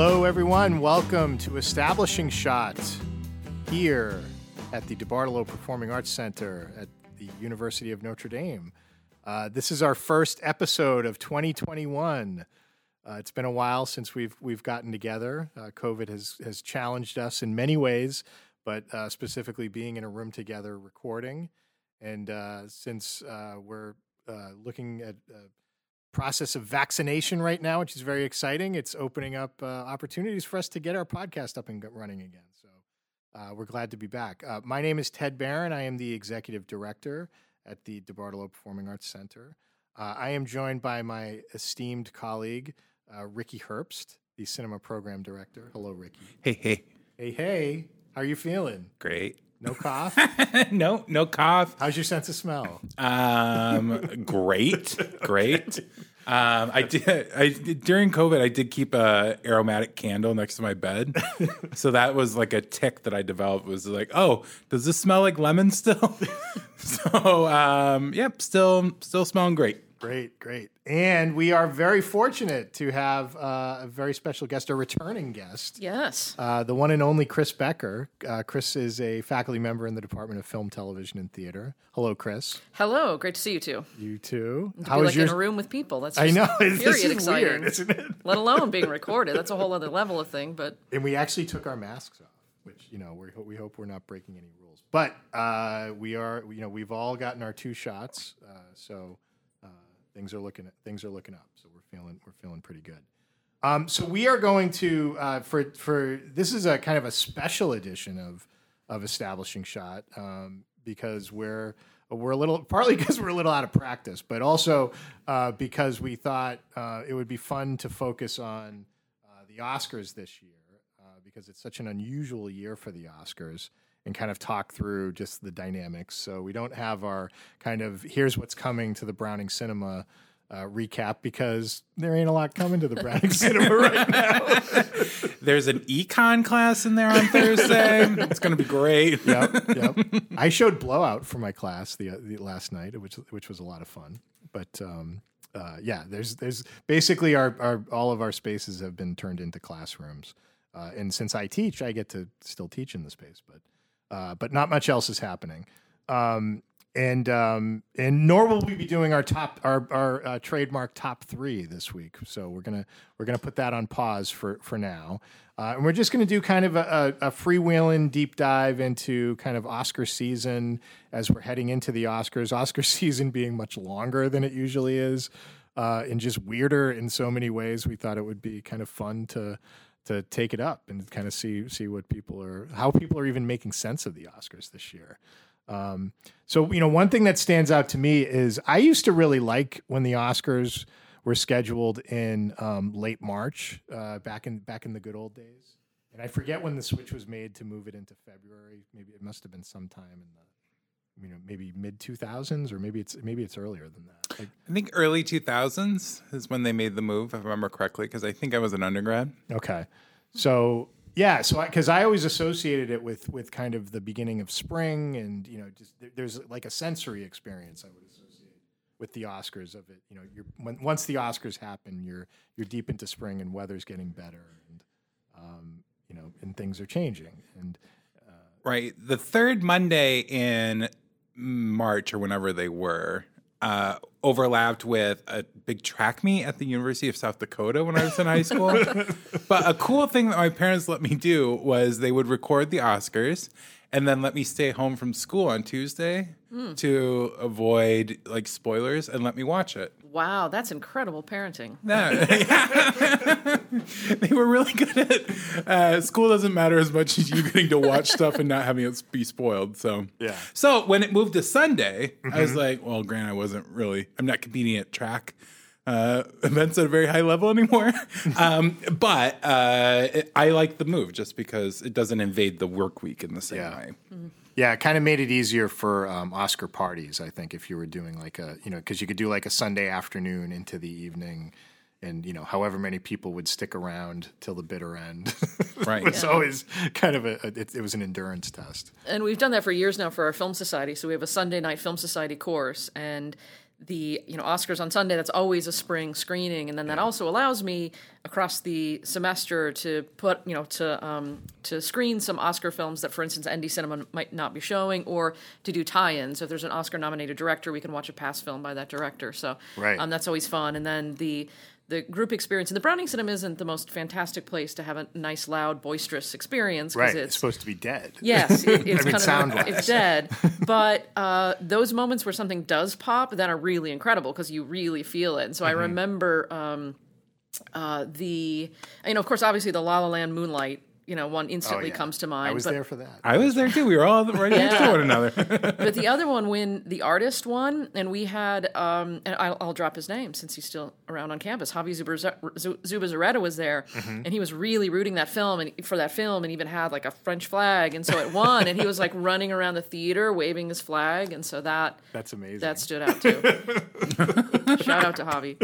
Hello, everyone. Welcome to Establishing Shot here at the DeBartolo Performing Arts Center at the University of Notre Dame. Uh, this is our first episode of 2021. Uh, it's been a while since we've we've gotten together. Uh, COVID has has challenged us in many ways, but uh, specifically being in a room together recording. And uh, since uh, we're looking at process of vaccination right now, which is very exciting, it's opening up uh, opportunities for us to get our podcast up and running again. So uh, we're glad to be back. Uh, my name is Ted Barron. I am the executive director at the DeBartolo Performing Arts Center. Uh, I am joined by my esteemed colleague, uh, Ricky Herbst, the cinema program director. Hello, Ricky. Hey, hey. Hey, hey, how are you feeling? Great. No cough? no, no cough. How's your sense of smell? Um, great, great. Um, I did. I did- during COVID, I did keep a aromatic candle next to my bed, so that was like a tic that I developed. Was like, oh, does this smell like lemon still? so, um, yep, still, still smelling great. Great, great. And we are very fortunate to have uh, a very special guest, a returning guest, Yes. uh, the one and only Chris Becker. Uh, Chris is a faculty member in the Department of Film, Television, and Theater. Hello, Chris. Hello. Great to see you too. You too. To How be like your? in a room with people. That's I know this period is exciting. weird, isn't it? Let alone being recorded. That's a whole other level of thing. But And we actually took our masks off, which you know we we hope we're not breaking any rules. But uh, we are, you know, we've all gotten our two shots, uh, so things are looking things are looking up. So we're feeling we're feeling pretty good. Um, so we are going to uh, for for this is a kind of a special edition of of establishing shot um, because we're we're a little partly because we're a little out of practice, but also uh, because we thought uh, it would be fun to focus on uh, the Oscars this year uh, because it's such an unusual year for the Oscars and kind of talk through just the dynamics. So we don't have our kind of here's what's coming to the Browning Cinema uh, recap because there ain't a lot coming to the Browning Cinema right now. There's an econ class in there on Thursday. it's going to be great. yep, yep. I showed Blowout for my class the, the last night, which which was a lot of fun. But um, uh, yeah, there's there's basically our, our all of our spaces have been turned into classrooms, uh, and since I teach, I get to still teach in the space, but uh, but not much else is happening. Um, and um, and nor will we be doing our top our our uh, trademark top three this week. So we're gonna we're gonna put that on pause for for now, uh, and we're just gonna do kind of a, a, freewheeling deep dive into kind of Oscar season as we're heading into the Oscars. Oscar season being much longer than it usually is, uh, and just weirder in so many ways. We thought it would be kind of fun to to take it up and kind of see see what people are how people are even making sense of the Oscars this year. Um, so you know, one thing that stands out to me is I used to really like when the Oscars were scheduled in um, late March, uh, back in back in the good old days. And I forget when the switch was made to move it into February. Maybe it must have been sometime in the, you know, maybe mid two thousands, or maybe it's maybe it's earlier than that. Like, I think early 2000s is when they made the move, if I remember correctly, because I think I was an undergrad. Okay. So yeah, so because I, always associated it with with kind of the beginning of spring, and you know, just there, there's like a sensory experience I would associate with the Oscars of it. You know, you're when, once the Oscars happen, you're you're deep into spring, and weather's getting better, and um, you know, and things are changing, and Right. The third Monday in March or whenever they were uh, overlapped with a big track meet at the University of South Dakota when I was in high school. but a cool thing that my parents let me do was they would record the Oscars and then let me stay home from school on Tuesday to avoid like spoilers and let me watch it. Wow, that's incredible parenting. Yeah. they were really good at uh, school doesn't matter as much as you getting to watch stuff and not having it be spoiled. So Yeah. So when it moved to Sunday, I was like, well, Grant, I wasn't really. I'm not competing at track uh, events at a very high level anymore. um, but uh, it- I like the move just because it doesn't invade the work week in the same Yeah. way. Yeah, it kind of made it easier for um, Oscar parties. I think if you were doing like a, you know, because you could do like a Sunday afternoon into the evening, and you know, however many people would stick around till the bitter end. Right. it's was always kind of a, a it, it was an endurance test. And we've done that for years now for our film society. So we have a Sunday night film society course, and the you know Oscars on Sunday. That's always a spring screening, and then that also allows me across the semester to put you know to um, to screen some Oscar films that, for instance, ND Cinema might not be showing, or to do tie-ins. So if there's an Oscar-nominated director, we can watch a past film by that director. So Right. um, that's always fun. And then the the group experience and the Browning Cinema isn't the most fantastic place to have a nice, loud, boisterous experience Right. because It's it's supposed to be dead. Yes, it, it's mean, kind of it's dead. But uh, those moments where something does pop then are really incredible because you really feel it. And so Mm-hmm. I remember um, uh, the, you know, of course, obviously the La La Land Moonlight, you know, one instantly Oh, yeah. comes to mind. I was but, there for that. I was there too. We were all right next to one another. but the other one, when the artist won, and we had, um, and I'll, I'll drop his name since he's still around on campus. Javi Zubizarreta was there, Mm-hmm. and he was really rooting that film and for that film, and even had like a French flag, and so it won, and he was like running around the theater waving his flag, and so that That's amazing. that stood out too. Shout out to Javi.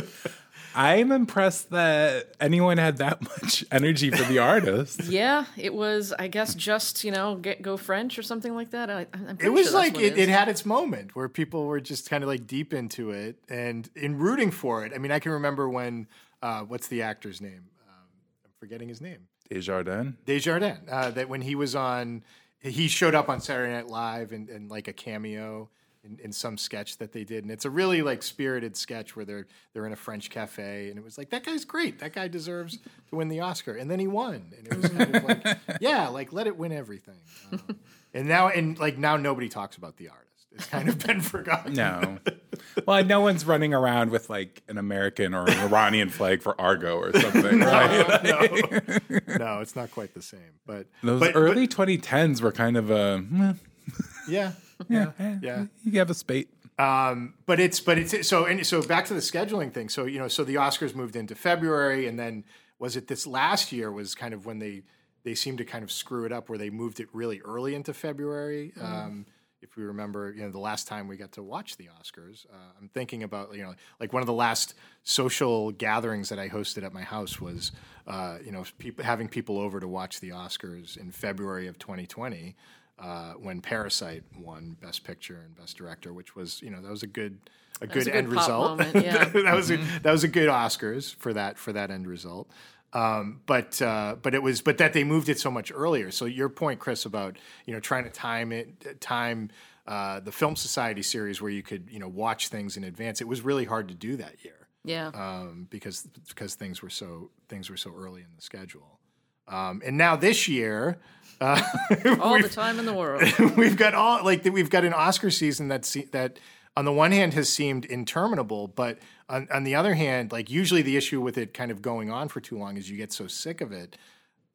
I'm impressed that anyone had that much energy for the artist. Yeah, it was. I guess just you know get, go French or something like that. I, I'm pretty it was sure like what it, is. it had its moment where people were just kind of like deep into it and in rooting for it. I mean, I can remember when uh, what's the actor's name? Um, I'm forgetting his name. Dujardin. Dujardin. Uh, that when he was on, he showed up on Saturday Night Live and, and like a cameo in, in some sketch that they did, and it's a really like spirited sketch where they're they're in a French cafe, and it was like that guy's great. That guy deserves to win the Oscar, and then he won, and it was kind of like yeah, like let it win everything. Um, and now and like now nobody talks about the artist. It's kind of been forgotten. No. Well, no one's running around with like an American or an Iranian flag for Argo or something. right? no, no, it's not quite the same. But Those but, early 2010s were kind of a but- "Meh, yeah, yeah, yeah. You have a spate. Um, but it's but it's so and so back to the scheduling thing. So you know, so the Oscars moved into February, and then was it this last year was kind of when they they seemed to kind of screw it up where they moved it really early into February. Um, if we remember, you know, the last time we got to watch the Oscars, uh, I'm thinking about you know, like one of the last social gatherings that I hosted at my house was, uh, you know, peop having people over to watch the Oscars in February of 2020 uh, when Parasite won Best Picture and Best Director, which was you know that was a good a good a good end result. moment, yeah. that was a, that was a good Oscars for that for that end result. Um, but uh, but it was but that they moved it so much earlier. So your point, Chris, about you know trying to time it time uh, the Film Society series where you could you know watch things in advance. It was really hard to do that year Yeah. um, because because things were so things were so early in the schedule. Um, and now this year, uh, All the time in the world. we've got all like we've got an Oscar season that se- that on the one hand has seemed interminable, but on, on the other hand, like usually the issue with it kind of going on for too long is you get so sick of it.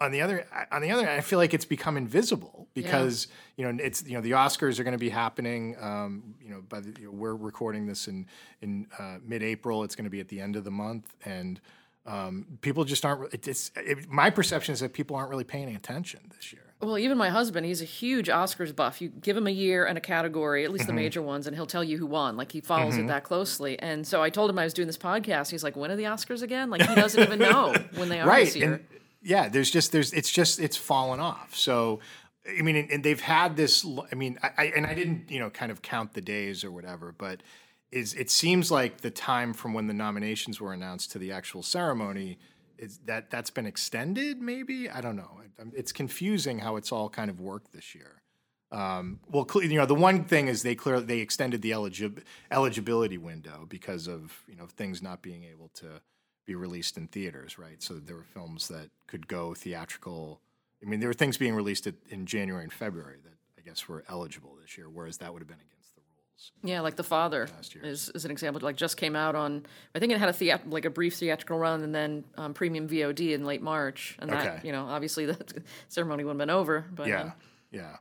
On the other on the other hand, I feel like it's become invisible because you know it's you know the Oscars are going to be happening. Um, you know, by the, you know, we're recording this in in uh, mid April. It's going to be at the end of the month, and um, people just aren't. It's it, my perception is that people aren't really paying attention this year. Well, even my husband, he's a huge Oscars buff. You give him a year and a category, at least Mm-hmm. the major ones, and he'll tell you who won. Like he follows it that closely. And so I told him I was doing this podcast. He's like, "When are the Oscars again?" Like he doesn't even know when they are right this year. and yeah there's just there's it's just it's fallen off so i mean and, and they've had this I mean I, I and i didn't you know kind of count the days or whatever but is it seems like the time from when the nominations were announced to the actual ceremony is that that's been extended maybe i don't know It- it's confusing how it's all kind of worked this year um, well, you know, the one thing is they clearly they extended the eligib- eligibility window because of you know things not being able to be released in theaters, right? So there were films that could go theatrical. I mean, there were things being released at, in January and February that I guess were eligible this year, whereas that would have been against Yeah, like The Father is, is an example. Like just came out on, I think it had a theat- like a brief theatrical run and then um, premium VOD in late March. And that, Okay. you know, obviously the ceremony would have been over. But Yeah, uh, yeah.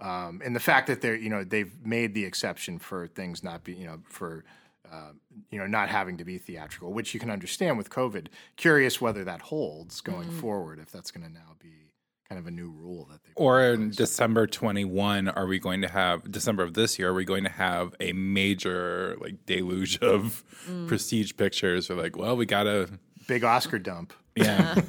Um, and the fact that they're, you know, they've made the exception for things not be, you know, for, uh, you know, not having to be theatrical, which you can understand with COVID. Curious whether that holds going forward, if that's going to now be kind of a new rule that they. Or in December 21, are we going to have, December of this year, are we going to have a major like deluge of prestige pictures? We're like, well, we got a big Oscar dump. yeah.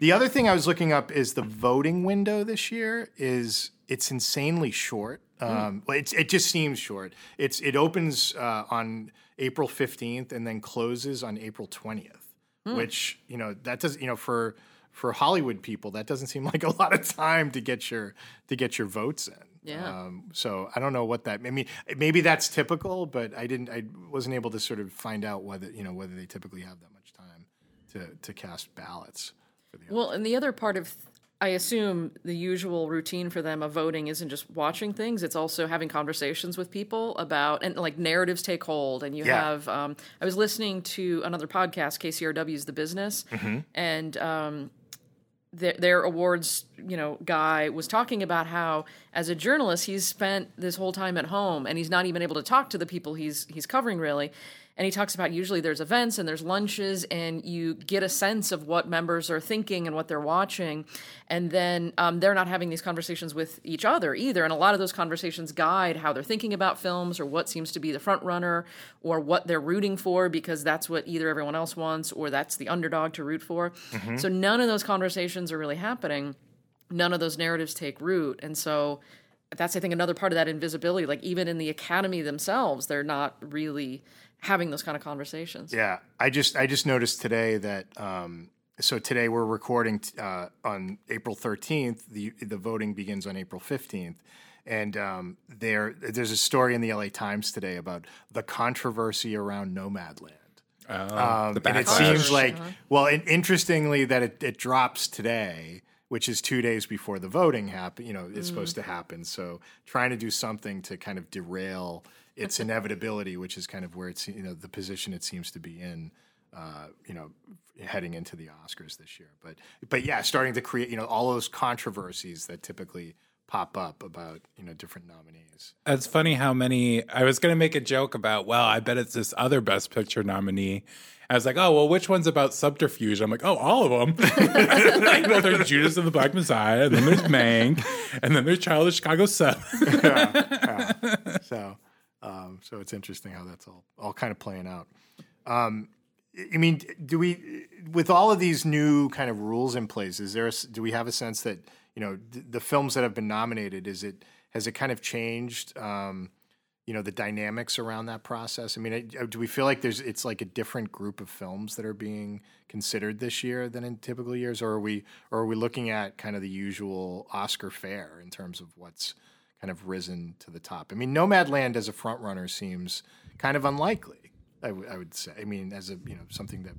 The other thing I was looking up is the voting window this year is it's insanely short. Um, well, it's, it just seems short. It's it opens uh, on April fifteenth and then closes on April twentieth, which you know that does you know for for Hollywood people that doesn't seem like a lot of time to get your to get your votes in. Yeah. Um, so I don't know what that. I mean, maybe that's typical, but I didn't. I wasn't able to sort of find out whether you know whether they typically have that much time to to cast ballots. For the Well, and the other part of, I assume the usual routine for them of voting isn't just watching things; it's also having conversations with people about and like narratives take hold. And you Yeah. have, um, I was listening to another podcast, KCRW's The Business, and um, their, their awards, you know, guy was talking about how, as a journalist, he's spent this whole time at home and he's not even able to talk to the people he's he's covering really. And he talks about usually there's events and there's lunches and you get a sense of what members are thinking and what they're watching, and then um, they're not having these conversations with each other either. And a lot of those conversations guide how they're thinking about films or what seems to be the front runner or what they're rooting for because that's what either everyone else wants or that's the underdog to root for. So none of those conversations are really happening. None of those narratives take root, and so that's I think another part of that invisibility. Like even in the academy themselves, they're not really having those kind of conversations. Yeah, I just I just noticed today that um, so today we're recording uh, on April thirteenth. The the voting begins on April fifteenth, and um, there there's a story in the LA Times today about the controversy around Nomadland. Oh, the and it seems like well, and interestingly that it, it drops today, which is two days before the voting happen. You know, is supposed to happen. So trying to do something to kind of derail its inevitability, which is kind of where it's you know the position it seems to be in. Uh, you know, heading into the Oscars this year, but but yeah, starting to create you know all those controversies that typically pop up about you know different nominees. It's funny how many. I was going to make a joke about, well, I bet it's this other Best Picture nominee. I was like, oh, well, which one's about subterfuge? I'm like, oh, all of them. you know, there's Judas and the Black Messiah, and then there's Mank, and then there's Trial of Chicago 7. so um, so it's interesting how that's all all kind of playing out. Um, I mean, do we with all of these new kind of rules in place? Is there a do we have a sense that you know th- the films that have been nominated? Is it has it kind of changed? Um, you know the dynamics around that process. I mean, uh, do we feel like there's it's like a different group of films that are being considered this year than in typical years, or are we or are we looking at kind of the usual Oscar fare in terms of what's kind of risen to the top? I mean, Nomadland as a front runner seems kind of unlikely. I, w- I would say. I mean, as a you know something that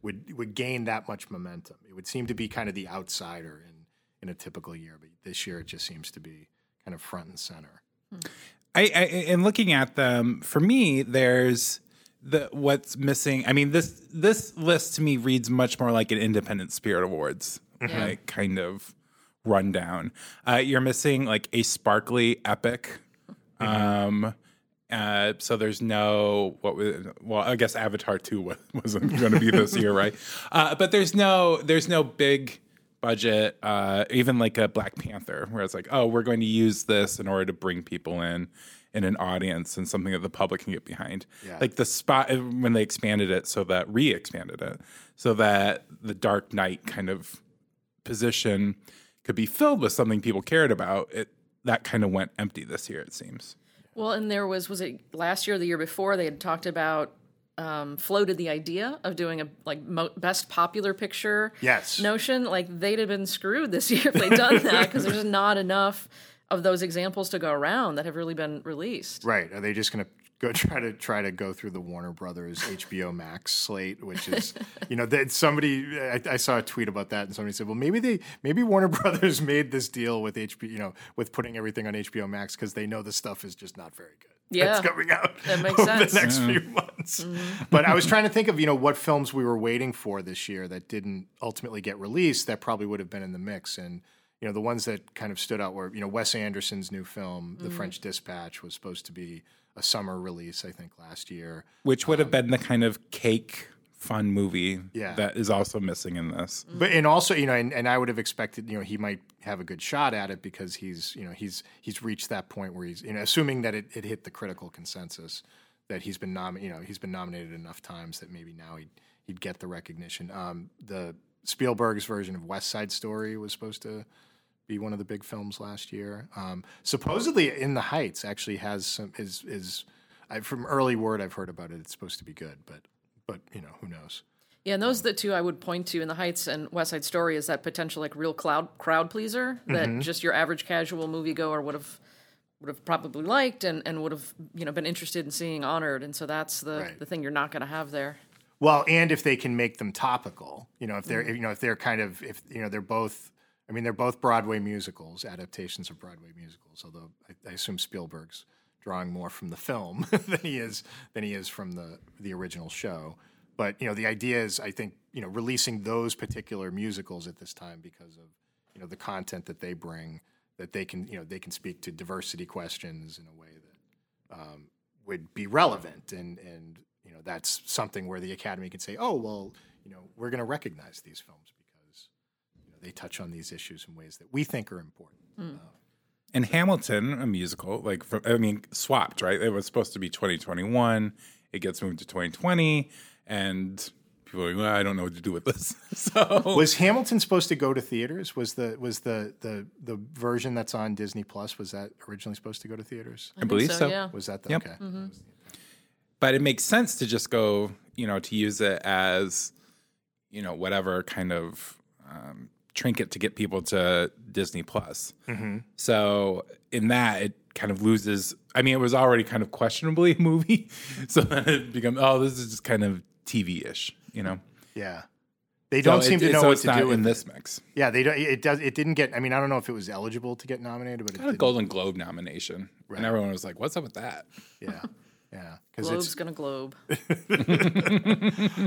would would gain that much momentum. It would seem to be kind of the outsider in in a typical year, but this year it just seems to be kind of front and center. Hmm. I, I in looking at them, for me, there's the what's missing. I mean this this list to me reads much more like an Independent Spirit Awards Yeah. like kind of rundown. Uh, you're missing like a sparkly epic. Um, uh, so there's no what was well, I guess Avatar two wa- wasn't going to be this year, right? Uh, but there's no there's no big budget, uh, even like a Black Panther, where it's like, oh, we're going to use this in order to bring people in in an audience and something that the public can get behind. Yeah. Like the spot when they expanded it, so that re-expanded it, so that the Dark Knight kind of position could be filled with something people cared about. It that kind of went empty this year. It seems. Well, and there was was it last year, or the year before? They had talked about um, floated the idea of doing a like mo- best popular picture Yes. notion. Like they'd have been screwed this year if they'd done that because there's just not enough of those examples to go around that have really been released. Right? Are they just going to go try to try to go through the Warner Brothers HBO Max slate, which is you know that somebody I, I saw a tweet about that, and somebody said, well, maybe they maybe Warner Brothers made this deal with HBO, you know, with putting everything on HBO Max because they know the stuff is just not very good. Yeah. That's coming out That makes over sense. the next few months. Mm-hmm. But I was trying to think of you know what films we were waiting for this year that didn't ultimately get released that probably would have been in the mix and. You know the ones that kind of stood out were you know Wes Anderson's new film, The mm-hmm. French Dispatch, was supposed to be a summer release, I think, last year. which would have um, been the kind of cake fun movie Yeah. that is also missing in this. But and also, you know, and, and I would have expected, you know, he might have a good shot at it because he's, you know, he's he's reached that point where he's, you know, assuming that it, it hit the critical consensus that he's been nom- you know, he's been nominated enough times that maybe now he'd he'd get the recognition. Um, the Spielberg's version of West Side Story was supposed to be one of the big films last year. Um, supposedly, In the Heights actually has some is is I, from early word I've heard about it. It's supposed to be good, but but you know who knows. Yeah, and those are the two I would point to in the Heights and West Side Story is that potential like real cloud crowd pleaser that Mm-hmm. just your average casual moviegoer would have would have probably liked and, and would have you know been interested in seeing honored, and so that's the Right. the thing you're not going to have there. Well, and if they can make them topical, you know, if they're Mm-hmm. you know if they're kind of if you know they're both. I mean, they're both Broadway musicals, adaptations of Broadway musicals. Although I, I assume Spielberg's drawing more from the film than he is than he is from the the original show. But you know, the idea is, I think, you know, releasing those particular musicals at this time because of you know the content that they bring, that they can you know they can speak to diversity questions in a way that um, would be relevant. And and you know that's something where the academy can say oh well you know we're going to recognize these films because you know, they touch on these issues in ways that we think are important And Hamilton, a musical, like from, I mean, swapped, right? It was supposed to be 2021. It gets moved to 2020, and people are like, well, I don't know what to do with this. so was hamilton supposed to go to theaters was the was the the the version that's on disney plus was that originally supposed to go to theaters I believe so. Yeah. was that the, Yep. okay But it makes sense to just go, you know, to use it as, you know, whatever kind of um, trinket to get people to Disney Plus. Mm-hmm. So in that, it kind of loses. I mean, it was already kind of questionably a movie, so then it becomes, oh, this is just kind of TV ish, you know. yeah they don't So seem it- to know so what it's to not do in it. this mix. yeah they don't it does it didn't get i mean i don't know if it was eligible to get nominated but it Got a Golden Globe nomination, Right. and everyone was like, "What's up with that?" yeah yeah because Globe's it's going to globe.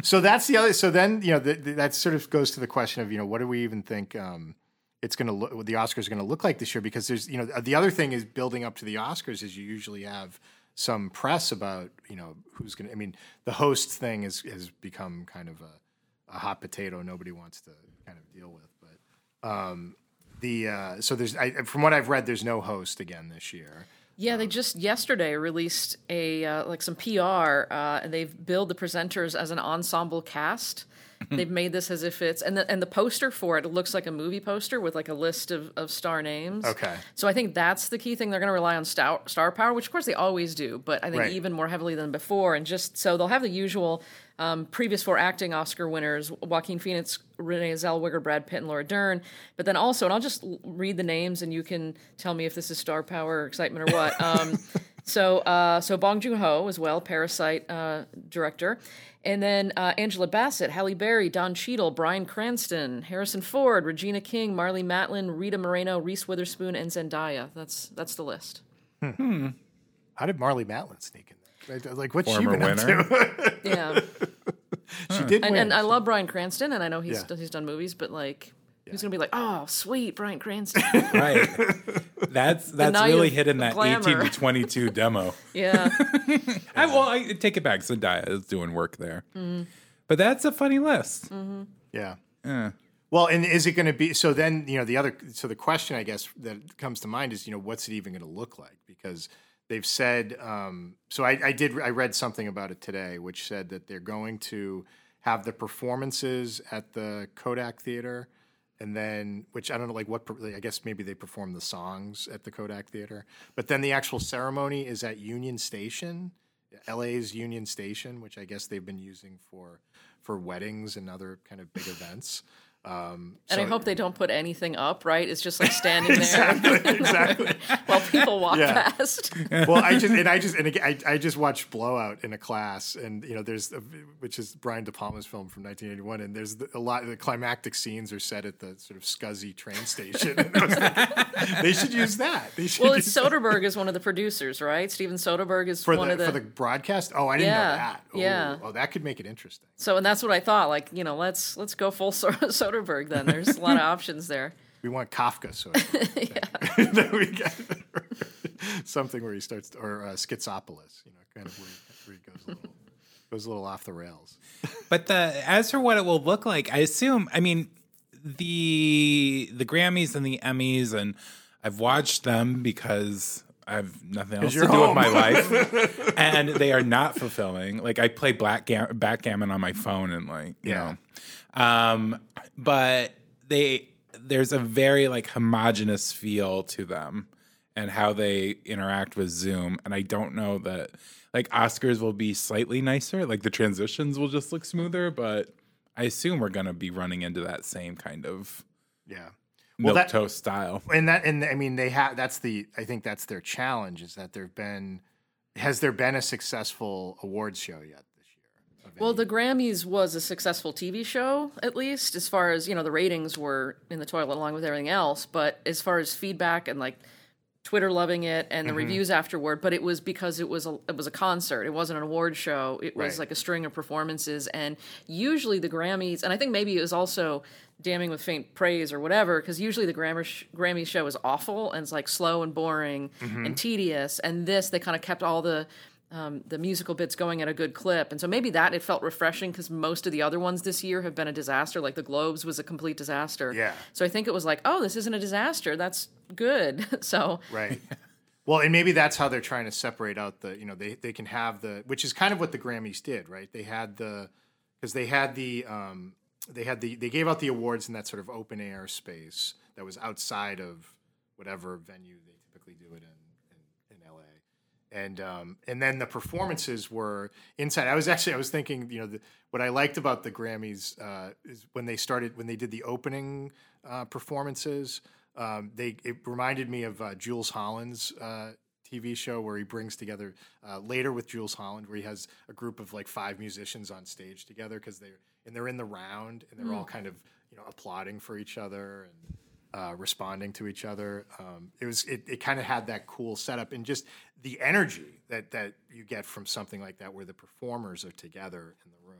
so that's the other. So then you know the, the- that sort of goes to the question of you know what do we even think um, it's going to look what the Oscars are going to look like this year? Because there's you know the other thing is building up to the Oscars is you usually have some press about you know who's going to. I mean the host thing is has become kind of a, a hot potato nobody wants to kind of deal with, but. Um, the uh, so there's I, from what I've read, there's no host again this year. Yeah, they just yesterday released a uh, like some PR, uh, and they've billed the presenters as an ensemble cast. they've made this as if it's and the and the poster for it, looks like a movie poster with like a list of, of star names. Okay. So I think that's the key thing. They're going to rely on star, star power, which of course they always do, but I think Right. even more heavily than before. And just so they'll have the usual um, previous four acting Oscar winners: Joaquin Phoenix, Renee Zellweger, Brad Pitt, and Laura Dern. But then also, and I'll just l- read the names, and you can tell me if this is star power or excitement or what. Um, so, uh, so Bong Joon Ho as well, Parasite uh, director. And then uh, Angela Bassett, Halle Berry, Don Cheadle, Bryan Cranston, Harrison Ford, Regina King, Marlee Matlin, Rita Moreno, Reese Witherspoon, and Zendaya. That's that's the list. Hmm. Hmm. How did Marlee Matlin sneak in there? Like, Like what's Former she been winner. up to? Yeah, she hmm. did and, win. and I love Bryan Cranston, and I know he's Yeah. he's done movies, but like. Who's gonna be like, oh, sweet, Bryan Cranston? Right. That's that's night really of hit in that glamour. 18 to 22 demo. yeah, I, well, I take it back. Zendaya is doing work there, Mm-hmm. but that's a funny list. yeah. Yeah. Well, and is it going to be so? Then you know the other. So the question, I guess, that comes to mind is, you know, what's it even going to look like? Because they've said. Um, so I, I did. I read something about it today, which said that they're going to have the performances at the Kodak Theater, and then, which I don't know, like what? I guess maybe they perform the songs at the Kodak Theater, but then the actual ceremony is at Union Station, LA's Union Station, which I guess they've been using for for weddings and other kind of big events. Um, and I hope they don't put anything up. Right? It's just like standing there exactly, exactly. while people walk Yeah. past. Well, I just and I just and again, I, I just watched Blowout in a class, and you know, there's a, which is Brian De Palma's film from 1981, and there's the, a lot. The climactic scenes are set at the sort of scuzzy train station. And I was thinking, they should use that. They should Well, it's Soderbergh is one of the producers, right? Steven Soderbergh is for one the, of the, for the broadcast. Oh, I didn't know that. Oh, yeah. Oh, that could make it interesting. so, and that's what I thought. Like, you know, let's let's go full Sor- Soderbergh. Then there's a lot of options there. We want Kafka, so then we get something where he starts, or uh, Schizopolis, you know, kind of where he, where he goes a little goes a little off the rails. But the as for what it will look like, I assume. I mean, the the Grammys and the Emmys, and I've watched them because I have nothing else to you're do with my life, and they are not fulfilling. Like I play black backgammon on my phone, and like you Yeah. know, um, but they there's a very like homogenous feel to them and how they interact with Zoom. And I don't know that like Oscars will be slightly nicer, like the transitions will just look smoother, but I assume we're gonna be running into that same kind of Yeah. milk that- toast style. and that and I mean they have that's the I think that's their challenge is that there've been has there been a successful awards show yet Well, the Grammys was a successful TV show, at least as far as you know, the ratings were in the toilet along with everything else. But as far as feedback and like Twitter loving it and the mm-hmm. reviews afterward, but it was because it was a it was a concert. It wasn't an award show. It was Right. like a string of performances. And usually the Grammys, and I think maybe it was also damning with faint praise or whatever, because usually the Grammy sh- Grammy show is awful and it's like slow and boring mm-hmm. and tedious. And this they kind of kept all the um, the musical bits going at a good clip. And so maybe that it felt refreshing because most of the other ones this year have been a disaster. Like the Globes was a complete disaster. Yeah. So I think it was like, oh, this isn't a disaster. That's good. so right. Well, and maybe that's how they're trying to separate out the, you know, they, they can have the, which is kind of what the Grammys did, right? They had the, because they had the, um, they had the, they gave out the awards in that sort of open air space that was outside of whatever venue they typically do it in, in, in LA. And, um, and then the performances were inside. I was actually, I was thinking, you know, the, what I liked about the Grammys uh, is when they started, when they did the opening uh, performances, um, they it reminded me of uh, Jools Holland's uh, TV show where he brings together uh, later with Jools Holland, where he has a group of like five musicians on stage together because they're and they're in the round and they're all kind of you know applauding for each other and uh, responding to each other. Um, it was it, it kind of had that cool setup and just the energy that that you get from something like that where the performers are together in the room.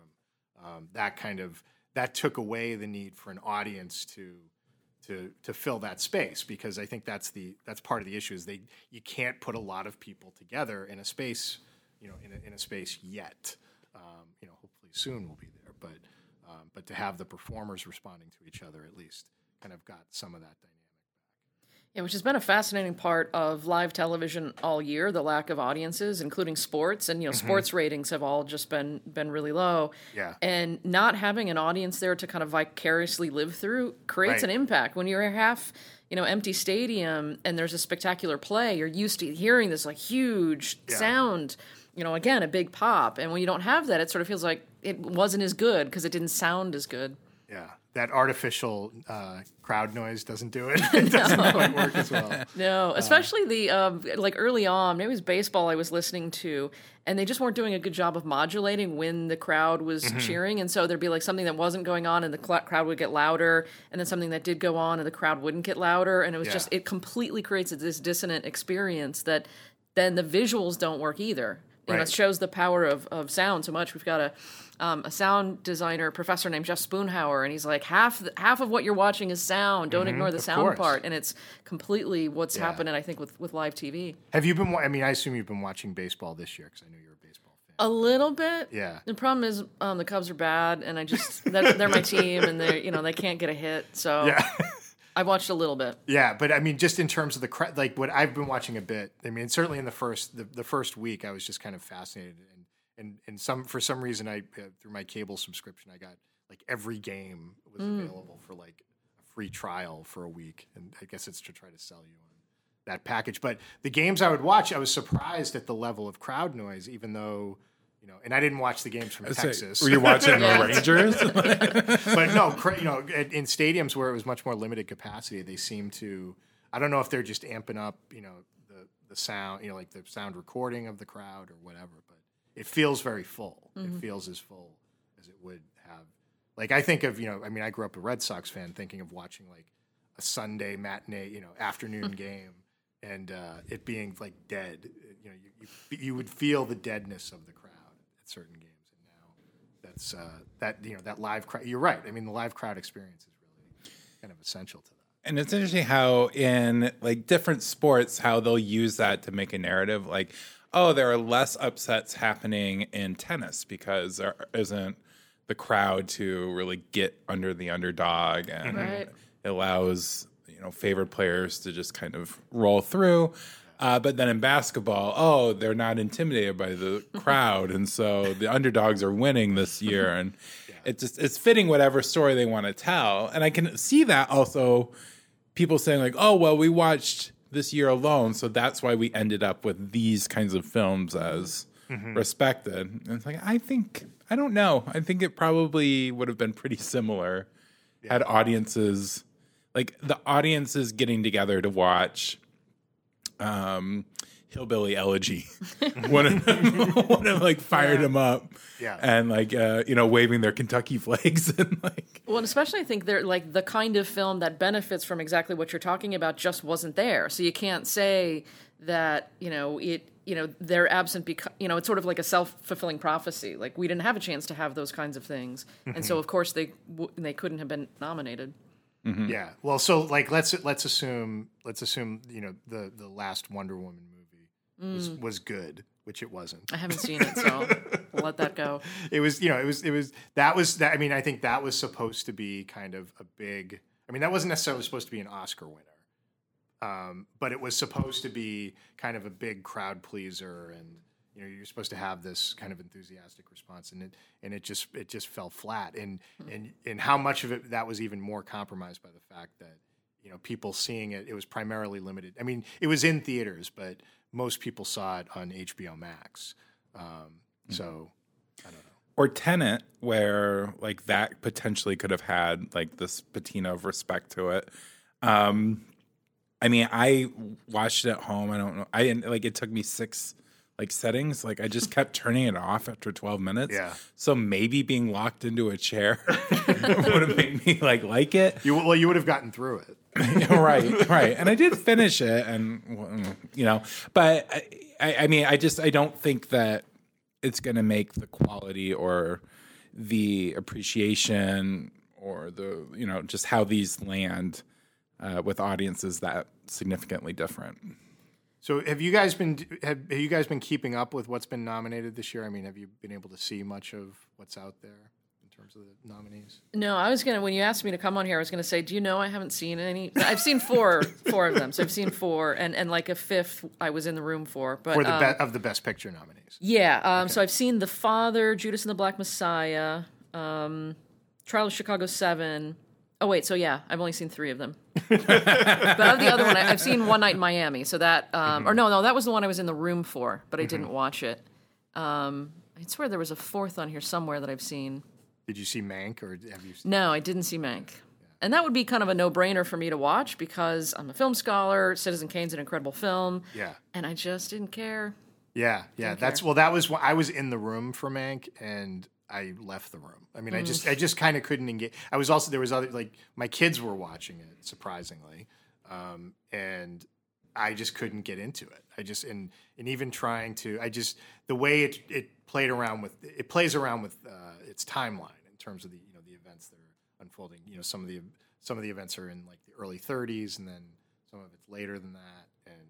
Um, that kind of that took away the need for an audience to to to fill that space because I think that's the that's part of the issue is they you can't put a lot of people together in a space you know in a, in a space yet um, you know hopefully soon we'll be there but um, but to have the performers responding to each other at least kind of got some of that dynamic back. Yeah, which has been a fascinating part of live television all year, the lack of audiences, including sports. And you know, mm-hmm. sports ratings have all just been been really low. Yeah. And not having an audience there to kind of vicariously live through creates Right. an impact. When you're a half, you know, empty stadium and there's a spectacular play, you're used to hearing this like huge Yeah. sound, you know, again, a big pop. And when you don't have that, it sort of feels like it wasn't as good because it didn't sound as good. yeah that artificial uh, crowd noise doesn't do it it doesn't quite work as well No, especially the um, like early on. Maybe it was baseball I was listening to, and they just weren't doing a good job of modulating when the crowd was cheering. And so there'd be like something that wasn't going on, and the cl- crowd would get louder, and then something that did go on, and the crowd wouldn't get louder. And it was Yeah. just it completely creates this dissonant experience that then the visuals don't work either. You know, it shows the power of, of sound so much. We've got a um, a sound designer professor named Jeff Spoonhauer, and he's like half the, half of what you're watching is sound. Don't ignore the sound course. part, and it's completely what's happening. I think with with live TV. have you been I mean I assume you've been watching baseball this year because I know you're a baseball fan A little bit. Yeah. The problem is um, the Cubs are bad, and I just they're, they're my team, and they are you know they can't get a hit. So yeah I watched a little bit. Yeah, but I mean, just in terms of the cra- like what I've been watching a bit. I mean, certainly in the first the, the first week, I was just kind of fascinated, and and and some for some reason, I uh, through my cable subscription, I got like every game was available for like a free trial for a week, and I guess it's to try to sell you on that package. But the games I would watch, I was surprised at the level of crowd noise, even though. You know, and I didn't watch the games from So, Texas. were you watching the Rangers? but no, you know, in stadiums where it was much more limited capacity, they seem to. I don't know if they're just amping up, you know, the the sound, you know, like the sound recording of the crowd or whatever. But it feels very full. It feels as full as it would have. Like I think of, you know, I mean, I grew up a Red Sox fan, thinking of watching like a Sunday matinee, you know, afternoon game, and uh, it being like dead. You know, you, you you would feel the deadness of the crowd at certain games, and now that's uh, that you know that live crowd. You're right. I mean, the live crowd experience is really kind of essential to that. And it's interesting how in like different sports, how they'll use that to make a narrative. Like, oh, there are less upsets happening in tennis because there isn't the crowd to really get under the underdog, and Right. it allows you know favored players to just kind of roll through. Uh, but then in basketball, oh, they're not intimidated by the crowd, and so the underdogs are winning this year. And it just it's fitting whatever story they want to tell, and I can see that also. People saying like, "Oh, well, we watched this year alone, so that's why we ended up with these kinds of films as respected." And it's like I think I don't know. I think it probably would have been pretty similar had audiences like the audiences getting together to watch um hillbilly elegy one of them one of like fired him up Yeah. and like uh you know waving their kentucky flags and like Well, and especially I think they're like the kind of film that benefits from exactly what you're talking about just wasn't there. So you can't say that you know it. You know they're absent because you know it's sort of like a self fulfilling prophecy. Like we didn't have a chance to have those kinds of things, and so of course they w- they couldn't have been nominated. Yeah. Well, so like let's let's assume let's assume you know the the last Wonder Woman movie was was good, which it wasn't. I haven't seen it, so we'll let that go. It was you know it was it was that was that I mean I think that was supposed to be kind of a big I mean that wasn't necessarily supposed to be an Oscar winner. Um, but it was supposed to be kind of a big crowd pleaser and you know you're supposed to have this kind of enthusiastic response and it and it just it just fell flat and and and how much of it that was even more compromised by the fact that you know people seeing it it was primarily limited i mean it was in theaters but most people saw it on hbo max um, so i don't know or Tenet, where like that potentially could have had like this patina of respect to it. Um, I mean, I watched it at home. I don't know. I didn't like it took me six like settings. Like I just kept turning it off after twelve minutes. Yeah. So maybe being locked into a chair would have made me like like it. you well you would have gotten through it right, right. And I did finish it, and you know, but I, I, I mean, I just I don't think that it's going to make the quality or the appreciation or the you know just how these land uh, with audiences that significantly different. So have you guys been have, have you guys been keeping up with what's been nominated this year i mean have you been able to see much of what's out there in terms of the nominees No, I was gonna when you asked me to come on here, I was gonna say, do you know I haven't seen any? I've seen four, four of them. So I've seen four, and and like a fifth, I was in the room for. But for the um, be- of the best picture nominees Yeah. Um, So I've seen The Father, Judas and the Black Messiah, um, Trial of Chicago Seven. Oh wait, so yeah, I've only seen three of them. but of the other one, I, I've seen One Night in Miami. So that, um, or no, no, that was the one I was in the room for, but I didn't watch it. Um, I swear there was a fourth on here somewhere that I've seen. Did you see Mank or have you? Seen, No, I didn't see Mank. And that would be kind of a no-brainer for me to watch because I'm a film scholar. Citizen Kane's an incredible film, yeah, and I just didn't care. yeah, yeah. That's well. That was I was in the room for Mank, and I left the room. I mean, I just I just kind of couldn't engage. I was also there was other like my kids were watching it surprisingly, um, and I just couldn't get into it. I just and and even trying to, I just the way it it played around with it plays around with uh, its timeline in terms of the you know the events that are unfolding. You know, some of the some of the events are in like the early 30s, and then some of it's later than that. And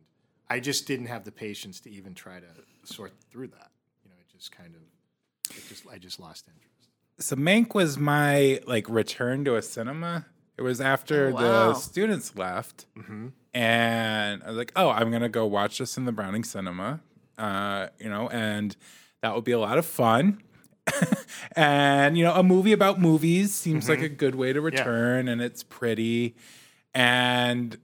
I just didn't have the patience to even try to sort through that. You know, it just kind of it just I just lost interest. So Mank was my like return to a cinema. It was after Oh, wow. the students left, and I was like, "Oh, I'm gonna go watch this in the Browning Cinema," uh, you know, and that would be a lot of fun. and you know, a movie about movies seems like a good way to return, and it's pretty. And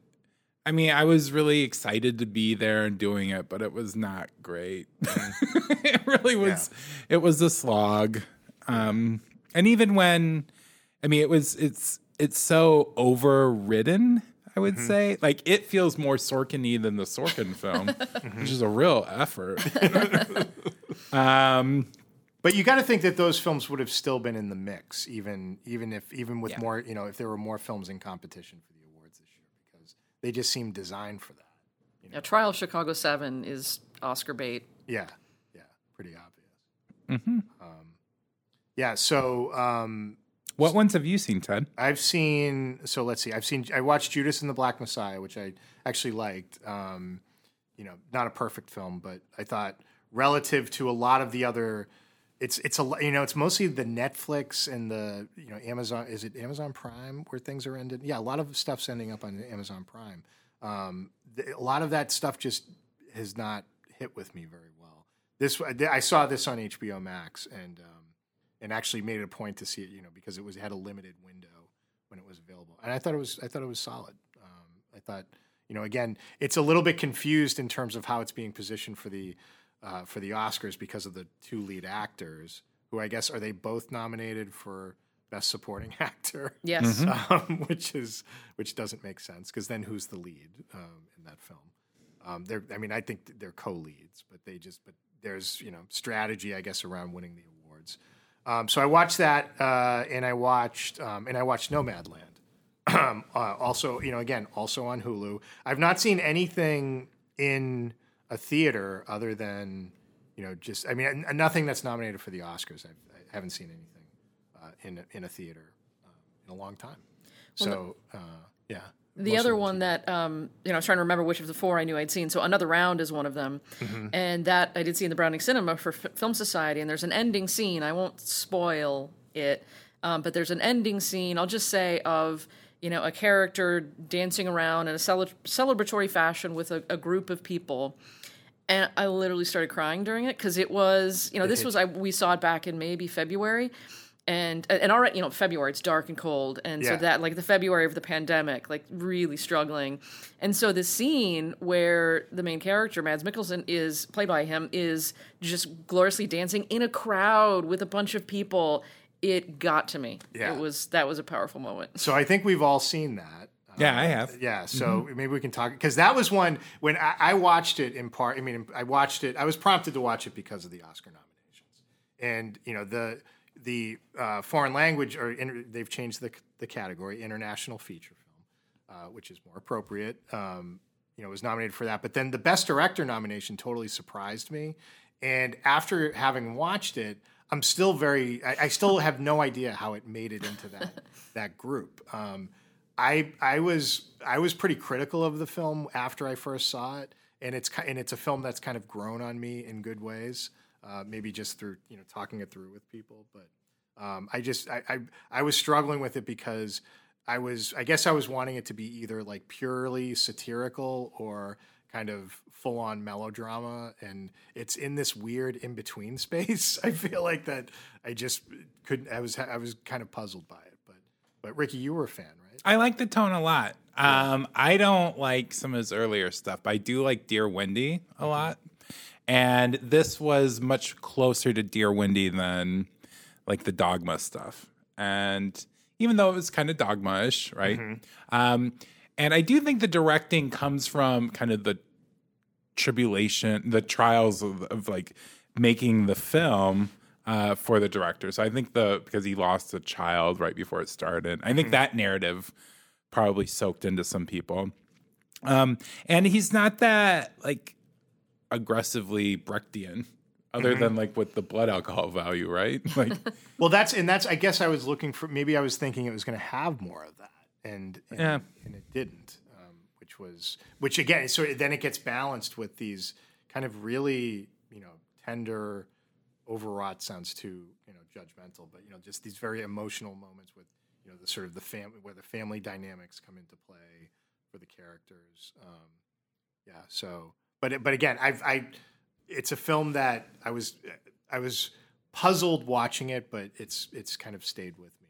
I mean, I was really excited to be there and doing it, but it was not great. it really was. It was a slog. Um, and even when, I mean, it was. It's it's so overridden. I would say, like, it feels more Sorkin-y than the Sorkin film, which is a real effort. um, But you got to think that those films would have still been in the mix, even even if even with Yeah. more you know if there were more films in competition for the awards this year, because they just seem designed for that. Yeah, Trial of Chicago Seven is Oscar bait. Yeah, yeah, pretty obvious. Um, yeah, so um, what ones have you seen, Ted? I've seen. So let's see. I've seen. I watched Judas and the Black Messiah, which I actually liked. Um, you know, not a perfect film, but I thought relative to a lot of the other, it's it's a you know it's mostly the Netflix and the you know Amazon. Is it Amazon Prime where things are ended? Yeah, a lot of stuff's ending up on Amazon Prime. Um, a lot of that stuff just has not hit with me very well. This I saw this on HBO Max, and um, and actually made it a point to see it, you know, because it was it had a limited window when it was available, and I thought it was I thought it was solid. Um, I thought, you know, again, it's a little bit confused in terms of how it's being positioned for the uh, for the Oscars because of the two lead actors, who I guess are they both nominated for best supporting actor? Yes. um, which is which doesn't make sense because then who's the lead um, in that film? Um, they're, I mean, I think they're co-leads, but they just, but there's you know strategy, I guess, around winning the awards. Um, so I watched that, uh, and I watched, um, and I watched Nomadland. uh, also, you know, again, also on Hulu. I've not seen anything in a theater other than, you know, just I mean, nothing that's nominated for the Oscars. I've, I haven't seen anything uh, in a, in a theater uh, in a long time. So uh, yeah. The other one that um, you know, I was trying to remember which of the four I knew I'd seen. So another round is one of them, Mm-hmm. and that I did see in the Browning Cinema for F- Film Society. And there's an ending scene. I won't spoil it, um, but there's an ending scene. I'll just say of you know a character dancing around in a cele- celebratory fashion with a, a group of people. And I literally started crying during it because it was, you know, this was I we saw it back in maybe February, and and already, you know, February it's dark and cold, and so that like the February of the pandemic, like really struggling, and so the scene where the main character Mads Mikkelsen is played by him is just gloriously dancing in a crowd with a bunch of people. It got to me. Yeah. It was that was a powerful moment. So I think we've all seen that. Yeah, I have. Yeah, so maybe we can talk because that was one when I, I watched it in part. I mean, I watched it. I was prompted to watch it because of the Oscar nominations, and you know the the uh, foreign language or inter, they've changed the the category international feature film, uh, which is more appropriate. Um, you know, was nominated for that, but then the best director nomination totally surprised me. And after having watched it, I'm still very. I, I still have no idea how it made it into that that group. Um, I I was I was pretty critical of the film after I first saw it, and it's and it's a film that's kind of grown on me in good ways. Uh, maybe just through you know talking it through with people, but um, I just I, I I was struggling with it because I was I guess I was wanting it to be either like purely satirical or kind of full on melodrama, and it's in this weird in between space. I feel like that I just couldn't. I was I was kind of puzzled by it, but but Ricky, you were a fan, right? I like the tone a lot. Um, I don't like some of his earlier stuff, but I do like Dear Wendy a lot. And this was much closer to Dear Wendy than like the Dogma stuff. And even though it was kind of dogma-ish, right? Um, and I do think the directing comes from kind of the tribulation, the trials of, of like making the film uh, for the director. So I think the because he lost a child right before it started. I think that narrative probably soaked into some people. Um, and he's not that like aggressively Brechtian, other than like with the blood alcohol value, right? Like, Well, that's and that's. I guess I was looking for. Maybe I was thinking it was going to have more of that, and and, Yeah. and it didn't. Which was which again. So then it gets balanced with these kind of really you know tender, overwrought sounds too you know judgmental, but you know just these very emotional moments with you know the sort of the family where the family dynamics come into play for the characters. Um, yeah. So, but but again, I've I, it's a film that I was I was puzzled watching it, but it's it's kind of stayed with me,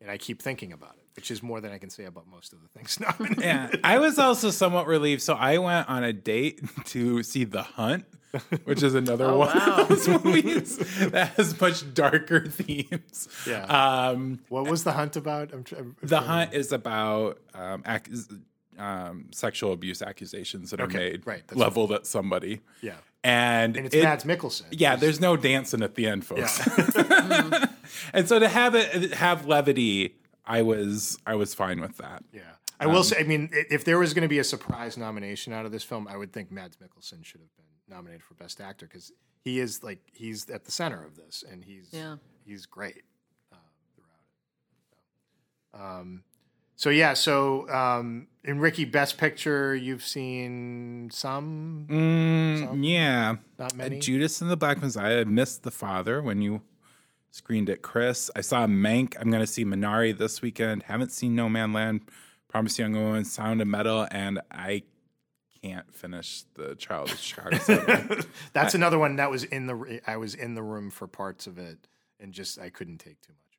and I keep thinking about it, which is more than I can say about most of the things nominated. yeah, I was also somewhat relieved. So I went on a date to see The Hunt, which is another one wow. of those movies that has much darker themes. Yeah. Um, What was the hunt about? I'm, tr- I'm the trying Hunt is about um, ac- um, sexual abuse accusations that are Okay, made right, that's leveled at somebody. Yeah, And, and it's it- Mads Mikkelsen. Yeah, there's no dancing at the end, folks. yeah. And so to have it have levity, I was I was fine with that. yeah. I will say, I mean, if there was going to be a surprise nomination out of this film, I would think Mads Mikkelsen should have been nominated for Best Actor because he is like he's at the center of this, and he's Yeah. he's great uh, throughout it. So, um, so yeah, so um, in Ricky Best Picture, you've seen some, Mm, yeah, not Uh, many. Judas and the Black Messiah. I missed the father when you screened it, Chris. I saw Mank. I'm going to see Minari this weekend. Haven't seen Nomadland. Promise Young Woman, Sound of Metal, and I can't finish the Trial of Chicago. That's another one that was in the. I was in the room for parts of it, and just I couldn't take too much.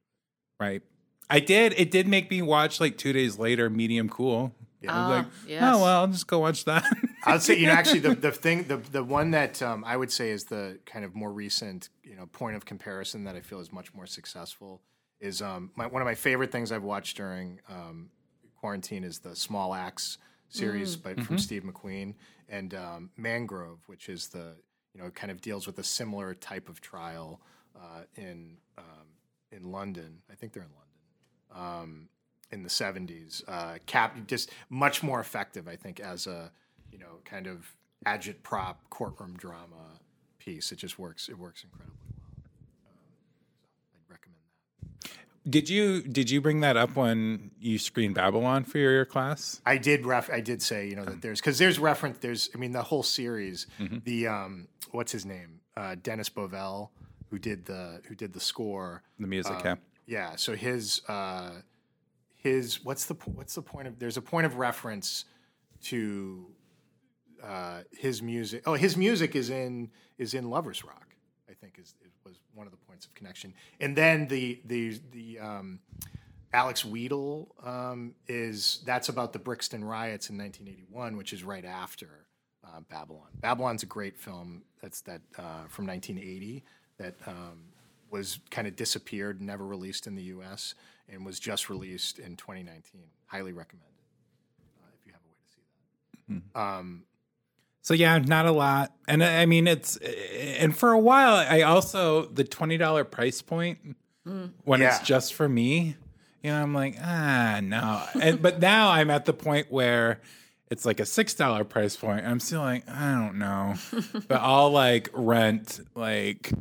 Right. I did. It did make me watch like two days later, Medium Cool. Yeah. I was Ah, like, yes. oh well, I'll just go watch that. I'd say you know actually the, the thing the the one that um, I would say is the kind of more recent you know point of comparison that I feel is much more successful is um, my, one of my favorite things I've watched during um, quarantine is the Small Axe series by, from Steve McQueen and um, Mangrove, which is the you know kind of deals with a similar type of trial uh, in um, in London. I think they're in London um, in the 70s. Uh, cap just much more effective, I think, as a you know kind of agitprop courtroom drama piece. It just works. It works incredibly well. Um, so I'd recommend that. did you did you bring that up when you screened Babylon for your, your class? I did ref. I did say you know that there's because there's reference. There's I mean the whole series. The um what's his name? Uh, Dennis Bovell, who did the who did the score. The music, Um, yeah. Yeah. So his uh, his what's the what's the point of? There's a point of reference to uh, his music. Oh, his music is in is in Lovers Rock. I think is, was one of the points of connection. And then the the the um, Alex Wheatle um, is that's about the Brixton riots in 1981, which is right after uh, Babylon. Babylon's a great film. That's that uh, from 1980 that um, was kind of disappeared, never released in the U.S. and was just released in 2019. Highly recommended uh, if you have a way to see that. Um, So yeah, not a lot, and I I mean it's and for a while I also the twenty dollar price point when Yeah. it's just for me, you know, I'm like ah no, and but now I'm at the point where it's like a six dollar price point. I'm still like I don't know, but I'll like rent like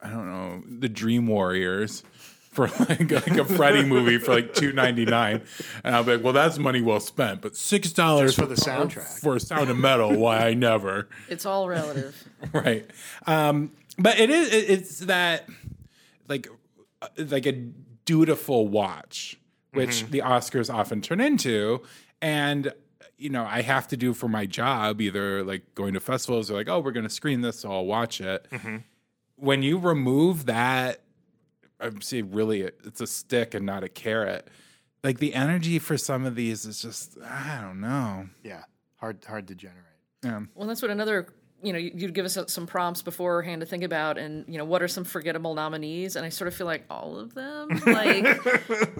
I don't know the Dream Warriors. For like, like a Freddy movie for like two ninety nine, and I'll be like, "Well, that's money well spent." But six dollars for the soundtrack. for a Sound of Metal, why I never. It's all relative. right. Um, but it is it- it's that like uh, like a dutiful watch, which the Oscars often turn into, and you know I have to do for my job, either like going to festivals or like oh we're going to screen this, so I'll watch it. When you remove that, I'm saying really it's a stick and not a carrot. Like the energy for some of these is just I don't know. yeah, hard hard to generate. Yeah. Well, that's what another. You know, you'd give us some prompts beforehand to think about, and you know, what are some forgettable nominees? And I sort of feel like all of them, like,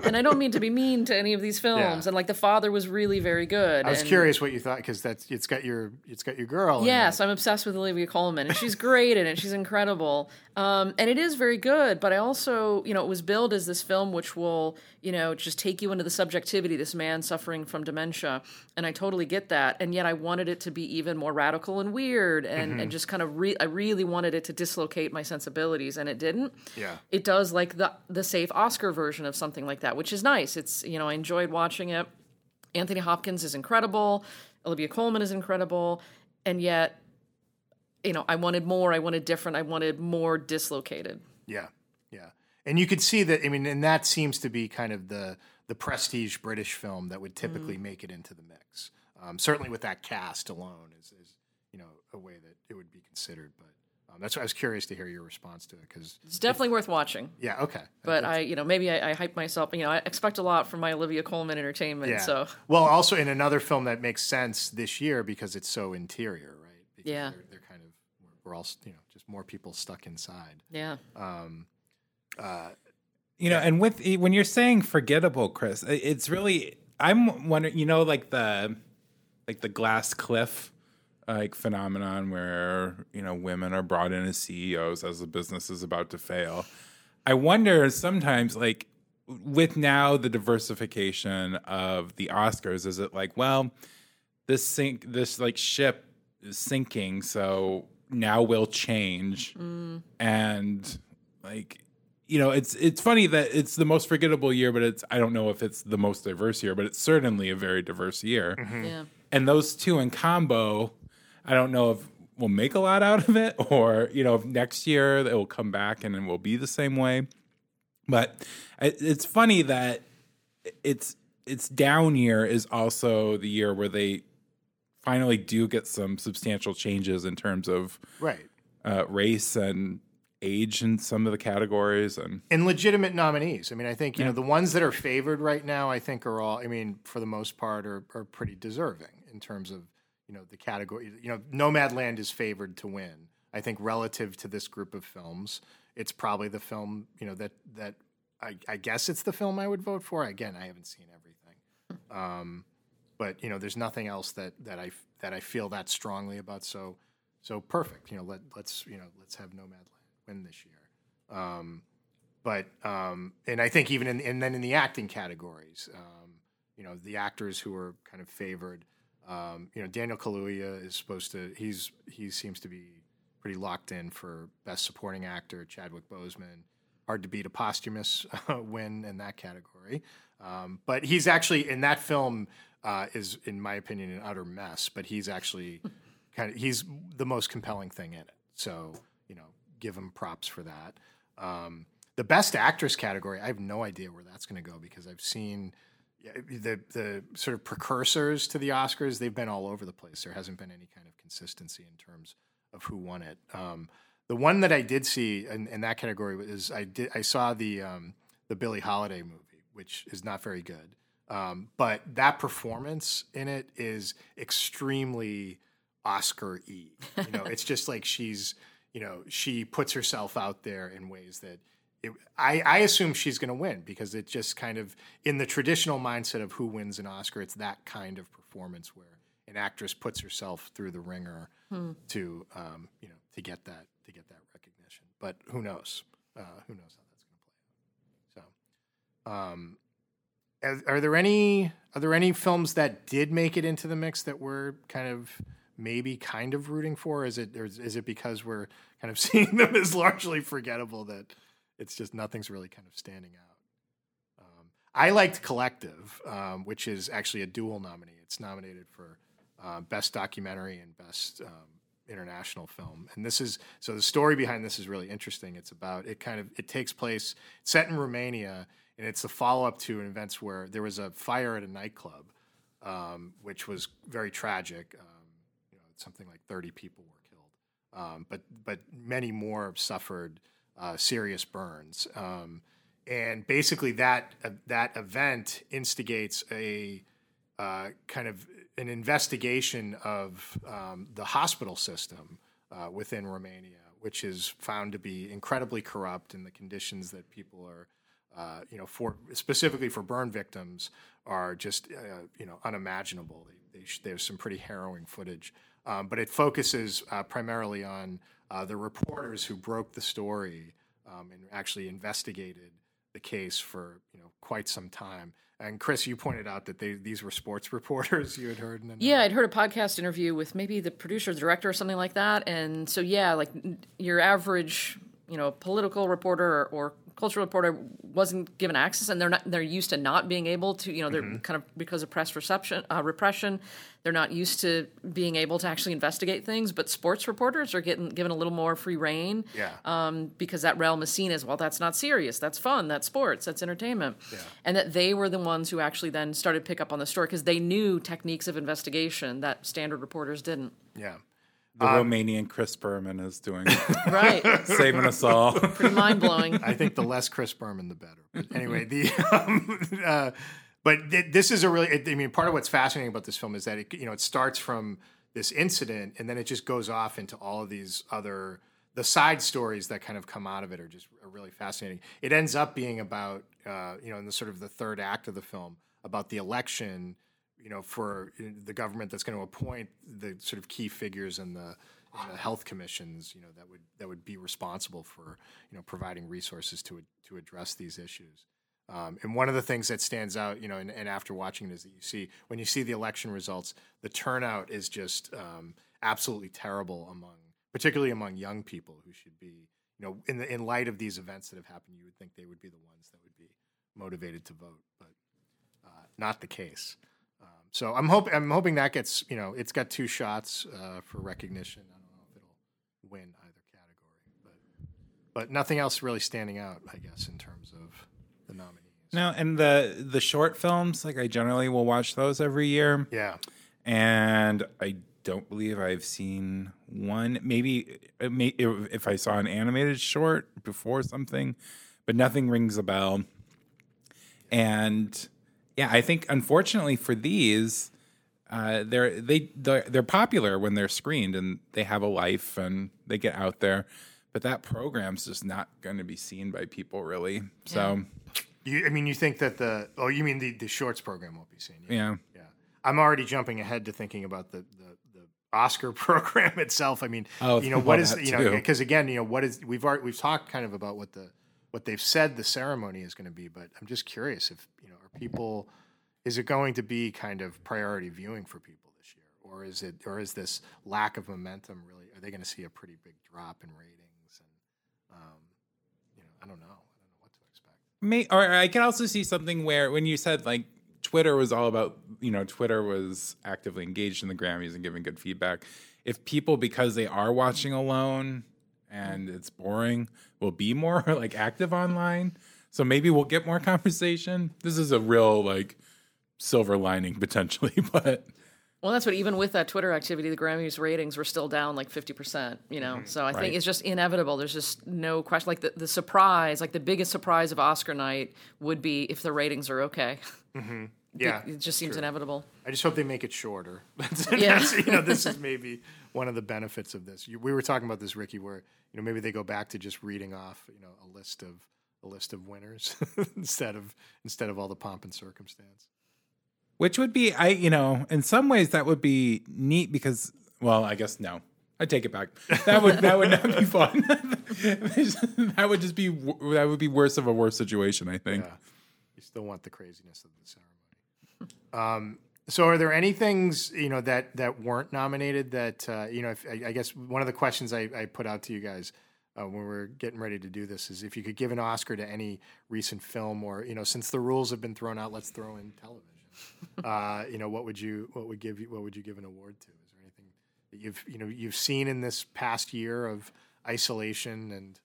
and I don't mean to be mean to any of these films. Yeah. And like, The Father was really very good. I was and- curious what you thought because that's it's got your it's got your girl. in Yes. I'm obsessed with Olivia Colman, and she's great in it. She's incredible, um, and it is very good. But I also, you know, it was billed as this film which will, you know, just take you into the subjectivity. This man suffering from dementia, and I totally get that. And yet, I wanted it to be even more radical and weird, and, and just kind of, re- I really wanted it to dislocate my sensibilities, and it didn't. Yeah. it does like the the safe Oscar version of something like that, which is nice. It's you know, I enjoyed watching it. Anthony Hopkins is incredible. Olivia Colman is incredible. And yet, you know, I wanted more. I wanted different. I wanted more dislocated. Yeah, yeah, and you could see that. I mean, and that seems to be kind of the the prestige British film that would typically make it into the mix. Um, certainly, with that cast alone, is, is you know a way that it would be considered. But um, that's why I was curious to hear your response to it because It's definitely worth watching. yeah, okay, But I, you know, maybe I, I hype myself. You know, I expect a lot from my Olivia Colman entertainment. yeah. So well, also in another film that makes sense this year because it's so interior, right? Because Yeah. they're, they're kind of we're, we're all you know just more people stuck inside. yeah, um, uh, You know, and with when you're saying forgettable, Chris, it's really I'm wondering. You know, like the like the glass cliff like phenomenon where you know women are brought in as CEOs as the business is about to fail. I wonder sometimes, like with now the diversification of the Oscars, is it like, well, this sink, this like ship is sinking, so now we'll change, and like you know, it's it's funny that it's the most forgettable year, but it's I don't know if it's the most diverse year, but it's certainly a very diverse year. Mm-hmm. yeah. And those two in combo, I don't know if we'll make a lot out of it, or you know, if next year it will come back and it will be the same way. But it's funny that it's it's down year is also the year where they finally do get some substantial changes in terms of Right. uh, race and age in some of the categories, and and legitimate nominees. I mean, I think you know the ones that are favored right now. I think are all. I mean, for the most part, are are pretty deserving in terms of you know the category. You know, Nomadland is favored to win. I think relative to this group of films, it's probably the film. You know that that I, I guess it's the film I would vote for. Again, I haven't seen everything, um, but you know, there's nothing else that that I that I feel that strongly about. So so perfect. You know, let let's you know let's have Nomadland win this year. Um, but um, and I think even in and then in the acting categories, um, you know, the actors who are kind of favored. Um, you know, Daniel Kaluuya is supposed to. He's he seems to be pretty locked in for best supporting actor. Chadwick Boseman, hard to beat a posthumous uh, win in that category. Um, but he's actually in that film uh, is, in my opinion, an utter mess. But he's actually kind of he's the most compelling thing in it. So you know, give him props for that. Um, the best actress category, I have no idea where that's going to go because I've seen the the sort of precursors to the Oscars. They've been all over the place. There hasn't been any kind of consistency in terms of who won it. Um, the one that I did see in, in, that category is I did I saw the um, the Billie Holiday movie, which is not very good. Um, but that performance in it is extremely Oscar y. You know, it's just like she's you know she puts herself out there in ways that it, I, I assume she's going to win because it just kind of in the traditional mindset of who wins an Oscar, it's that kind of performance where an actress puts herself through the ringer hmm. to um, you know to get that to get that recognition. But who knows? Uh, who knows how that's going to play out? So, um, are, are, there any are there any films that did make it into the mix that we're kind of maybe kind of rooting for? Is it or is it because we're kind of seeing them as largely forgettable that it's just nothing's really kind of standing out. Um, I liked Collective, um, which is actually a dual nominee. It's nominated for uh, best documentary and best um, international film. And this is so the story behind this is really interesting. It's about it kind of it takes place set in Romania, and it's a follow up to events where there was a fire at a nightclub, um, which was very tragic. Um, you know, something like thirty people were killed, um, but but many more suffered uh, serious burns. Um, and basically, that uh, that event instigates a uh, kind of an investigation of um, the hospital system uh, within Romania, which is found to be incredibly corrupt, and the conditions that people are, uh, you know, for specifically for burn victims, are just uh, you know unimaginable. They, they sh- there's some pretty harrowing footage, um, but it focuses primarily on uh, the reporters who broke the story um, and actually investigated the case for you know quite some time. And Chris, you pointed out that they, these were sports reporters you had heard. In yeah, I'd heard a podcast interview with maybe the producer, the director, or something like that. And so yeah, like your average you know political reporter or, or cultural reporter wasn't given access, and they're not they're used to not being able to you know they're mm-hmm. kind of because of press reception uh, repression they're not used to being able to actually investigate things. But sports reporters are getting given a little more free reign, yeah, um, because that realm is seen as well. That's not serious. That's fun. That's sports. That's entertainment, yeah. and that they were the ones who actually then started pick up on the story because they knew techniques of investigation that standard reporters didn't. Yeah. The um, Romanian Chris Berman is doing right, saving us all. Pretty mind blowing. I think the less Chris Berman, the better. But anyway, the um, uh, but th- this is a really. I mean, part of what's fascinating about this film is that it you know it starts from this incident and then it just goes off into all of these other the side stories that kind of come out of it are just are really fascinating. It ends up being about uh, you know in the sort of the third act of the film about the election you know, for the government that's going to appoint the sort of key figures in the, in the health commissions, you know, that would that would be responsible for you know providing resources to to address these issues. Um, and one of the things that stands out, you know, and, and, after watching it is that you see when you see the election results, the turnout is just um, absolutely terrible among, particularly among young people who should be, you know, in the in light of these events that have happened, you would think they would be the ones that would be motivated to vote, but uh, not the case. So I'm hoping I'm hoping that gets you know it's got two shots uh, for recognition. I don't know if it'll win either category, but but nothing else really standing out, I guess, in terms of the nominees. No, and the the short films, like I generally will watch those every year. Yeah, and I don't believe I've seen one. Maybe if I saw an animated short before something, but nothing rings a bell. And yeah, I think unfortunately for these, uh, they're they they're, they're popular when they're screened and they have a life and they get out there. But that program's just not going to be seen by people really. So You, I mean, you think that the oh, you mean the, the shorts program won't be seen? yeah. yeah. I'm already jumping ahead to thinking about the the, the Oscar program itself. I mean, Oh, you know, what is you know because again, you know, what is we've already we've talked kind of about what the what they've said the ceremony is going to be, but I'm just curious if you know are people is it going to be kind of priority viewing for people this year, or is it or is this lack of momentum really? Are they going to see a pretty big drop in ratings? And um, you know, I don't know. I don't know what to expect. May, or I can also see something where when you said like Twitter was all about, you know, Twitter was actively engaged in the Grammys and giving good feedback. If people, because they are watching alone and it's boring, will be more like active online, so maybe we'll get more conversation. This is a real like silver lining potentially, but Well, that's what even with that Twitter activity, the Grammys ratings were still down like fifty percent. You know, Mm-hmm. so I Right. think it's just inevitable. There's just no question. Like the, the surprise, like the biggest surprise of Oscar night would be if the ratings are okay. Yeah, it just seems inevitable. I just hope they make it shorter. Yeah. that's, you know, this is maybe one of the benefits of this. We were talking about this, Ricky, where you know maybe they go back to just reading off, you know, a list of a list of winners instead of instead of all the pomp and circumstance. which would be I, you know, in some ways that would be neat because, well, I guess no. I take it back. That would that would not be fun. that would just be that would be worse of a worse situation. I think. Yeah, you still want the craziness of the ceremony. Um, so, are there any things you know that that weren't nominated that uh, you know? If, I, I guess one of the questions I, I put out to you guys uh, when we're getting ready to do this is if you could give an Oscar to any recent film, or you know, since the rules have been thrown out, let's throw in television. uh, you know, what would you what would give you what would you give an award to? Is there anything that you've you know you've seen in this past year of isolation and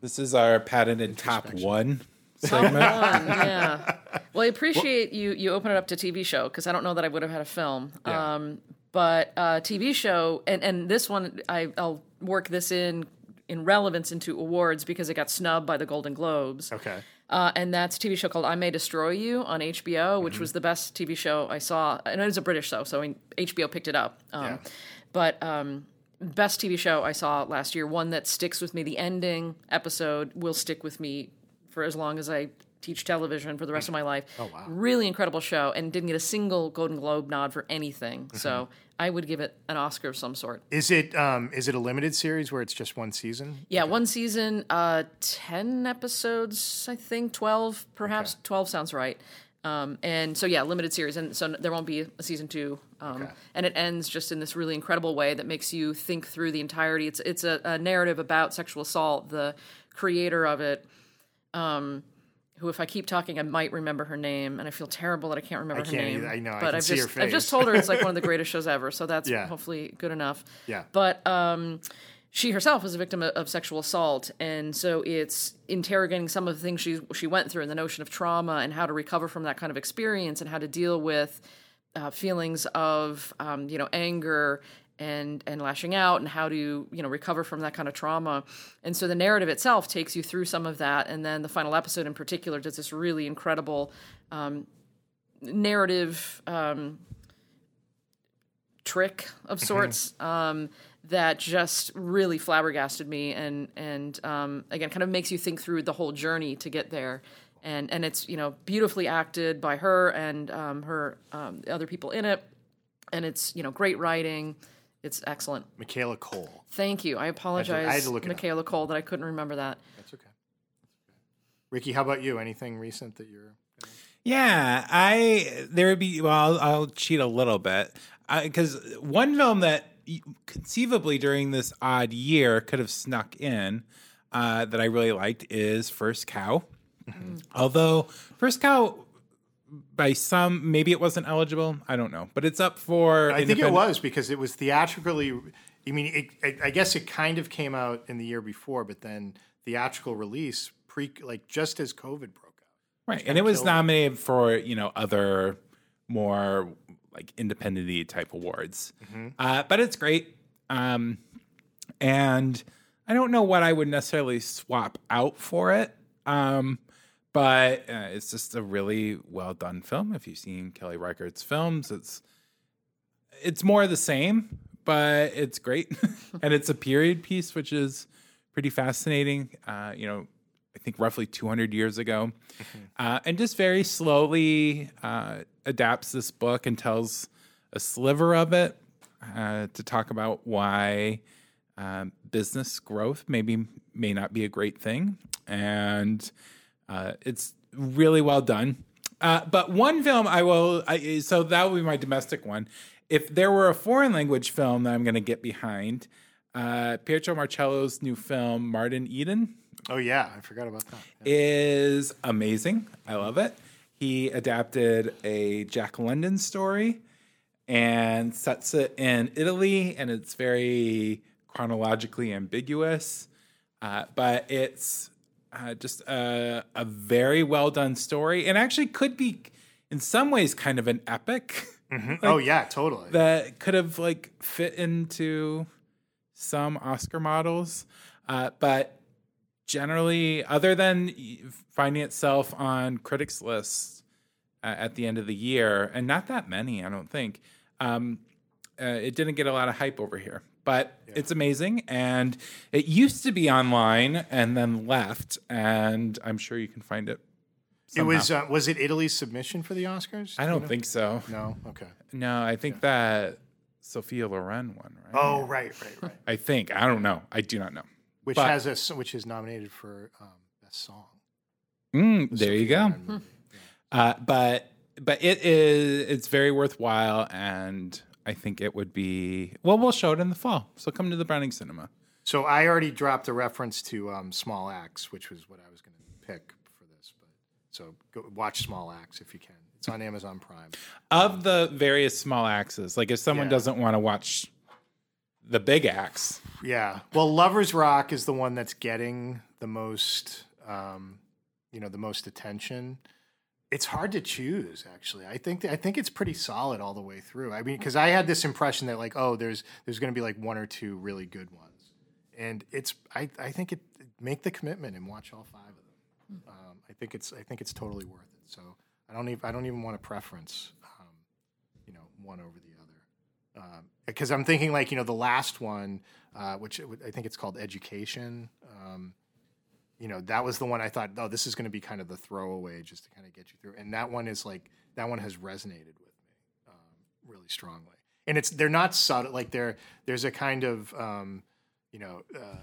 This is our patented top one segment. Fun, yeah. Well, I appreciate you you open it up to TV show because I don't know that I would have had a film. Yeah. Um, but uh, TV show and and this one I, I'll work this in in relevance into awards because it got snubbed by the Golden Globes. okay? Uh, and that's a TV show called I May Destroy You on HBO, which Mm-hmm. was the best TV show I saw. And it was a British show, so I mean, HBO picked it up. Um, Yeah. But um, best TV show I saw last year, one that sticks with me. The ending episode will stick with me for as long as I teach television for the rest of my life. Oh wow. Really incredible show, and didn't get a single Golden Globe nod for anything. Mm-hmm. So I would give it an Oscar of some sort. Is it um, is it a limited series where it's just one season? Yeah, one season, uh, ten episodes, I think, twelve, perhaps twelve sounds right. Um, and so yeah, limited series, and so there won't be a season two. Um, Okay. And it ends just in this really incredible way that makes you think through the entirety. It's it's a, a narrative about sexual assault. The creator of it, um, who if I keep talking, I might remember her name, and I feel terrible that I can't remember I her can't name. either. I know, I but can have see her just I've just told her it's like one of the greatest shows ever. So that's Yeah. hopefully good enough. Yeah. But um, she herself was a victim of, of sexual assault, and so it's interrogating some of the things she she went through, and the notion of trauma, and how to recover from that kind of experience, and how to deal with uh, feelings of um, you know anger and and lashing out, and how to you know recover from that kind of trauma. And so the narrative itself takes you through some of that, and then the final episode in particular does this really incredible um, narrative. Um, trick of sorts um, that just really flabbergasted me and and um, again kind of makes you think through the whole journey to get there and and it's you know beautifully acted by her and um, her um, other people in it and it's you know great writing it's excellent Michaela Coel. thank you i apologize I had to look it up. michaela coel that i couldn't remember that That's okay. Ricky, how about you? Anything recent that you're? Yeah, I there would be. Well, I'll, I'll cheat a little bit because one film that conceivably during this odd year could have snuck in uh, that I really liked is First Cow. Although First Cow, by some maybe it wasn't eligible. I don't know, but it's up for. I think it was because it was theatrically. I mean, it, I, I guess it kind of came out in the year before, but then theatrical release pre, like just as COVID broke out. right, and it was nominated for you know other more like independent type awards. Uh, but it's great. Um, and I don't know what I would necessarily swap out for it. Um, but uh, it's just a really well done film. If you've seen Kelly Reichardt's films, it's it's more of the same, but it's great, and it's a period piece, which is pretty fascinating. Uh, you know, I think roughly 200 years ago, uh, and just very slowly uh, adapts this book and tells a sliver of it uh, to talk about why um, business growth maybe may not be a great thing, and uh, it's really well done. Uh, but one film I will, I, so that will be my domestic one. If there were a foreign language film that I'm going to get behind, uh, Pietro Marcello's new film, Martin Eden, Oh yeah, I forgot about that. is amazing. I love it. He adapted a Jack London story and sets it in Italy, and it's very chronologically ambiguous, uh, but it's uh, just a, a very well done story, and actually could be, in some ways, kind of an epic oh yeah, totally. that could have like fit into some Oscar models, uh, but generally, other than finding itself on critics' lists uh, at the end of the year, and not that many, I don't think, um, uh, it didn't get a lot of hype over here. But it's amazing, and it used to be online and then left, and I'm sure you can find it. it was uh, was it Italy's submission for the Oscars? I don't think so. No. Okay. No, I think that Sophia Loren won, right? Oh right, right, right. I think. I don't know. I do not know. Which But- has a which is nominated for um, best song. Mm, there you go. Uh, but but it is it's very worthwhile, and I think it would be well. We'll show it in the fall, so come to the Browning Cinema. So I already dropped a reference to um, Small Axe, which was what I was going to pick for this. But so go watch Small Axe if you can. It's on Amazon Prime. Of the various small axes, like if someone Yeah. doesn't want to watch the big axe, Yeah. Well, Lovers Rock is the one that's getting the most, um, you know, the most attention. It's hard to choose, actually. I think I think it's pretty solid all the way through. I mean, because I had this impression that like, oh, there's there's going to be like one or two really good ones, and it's I I think it make the commitment and watch all five of them. Um, I think it's I think it's totally worth it. So I don't even I don't even want a preference, um, you know, one over the other because I'm thinking like you know the last one, uh, which I think it's called Education. You know that was the one I thought, oh, this is going to be kind of the throwaway just to kind of get you through. And that one is like that one has resonated with me um, really strongly. And it's they're not subtle like there there's a kind of um, you know uh,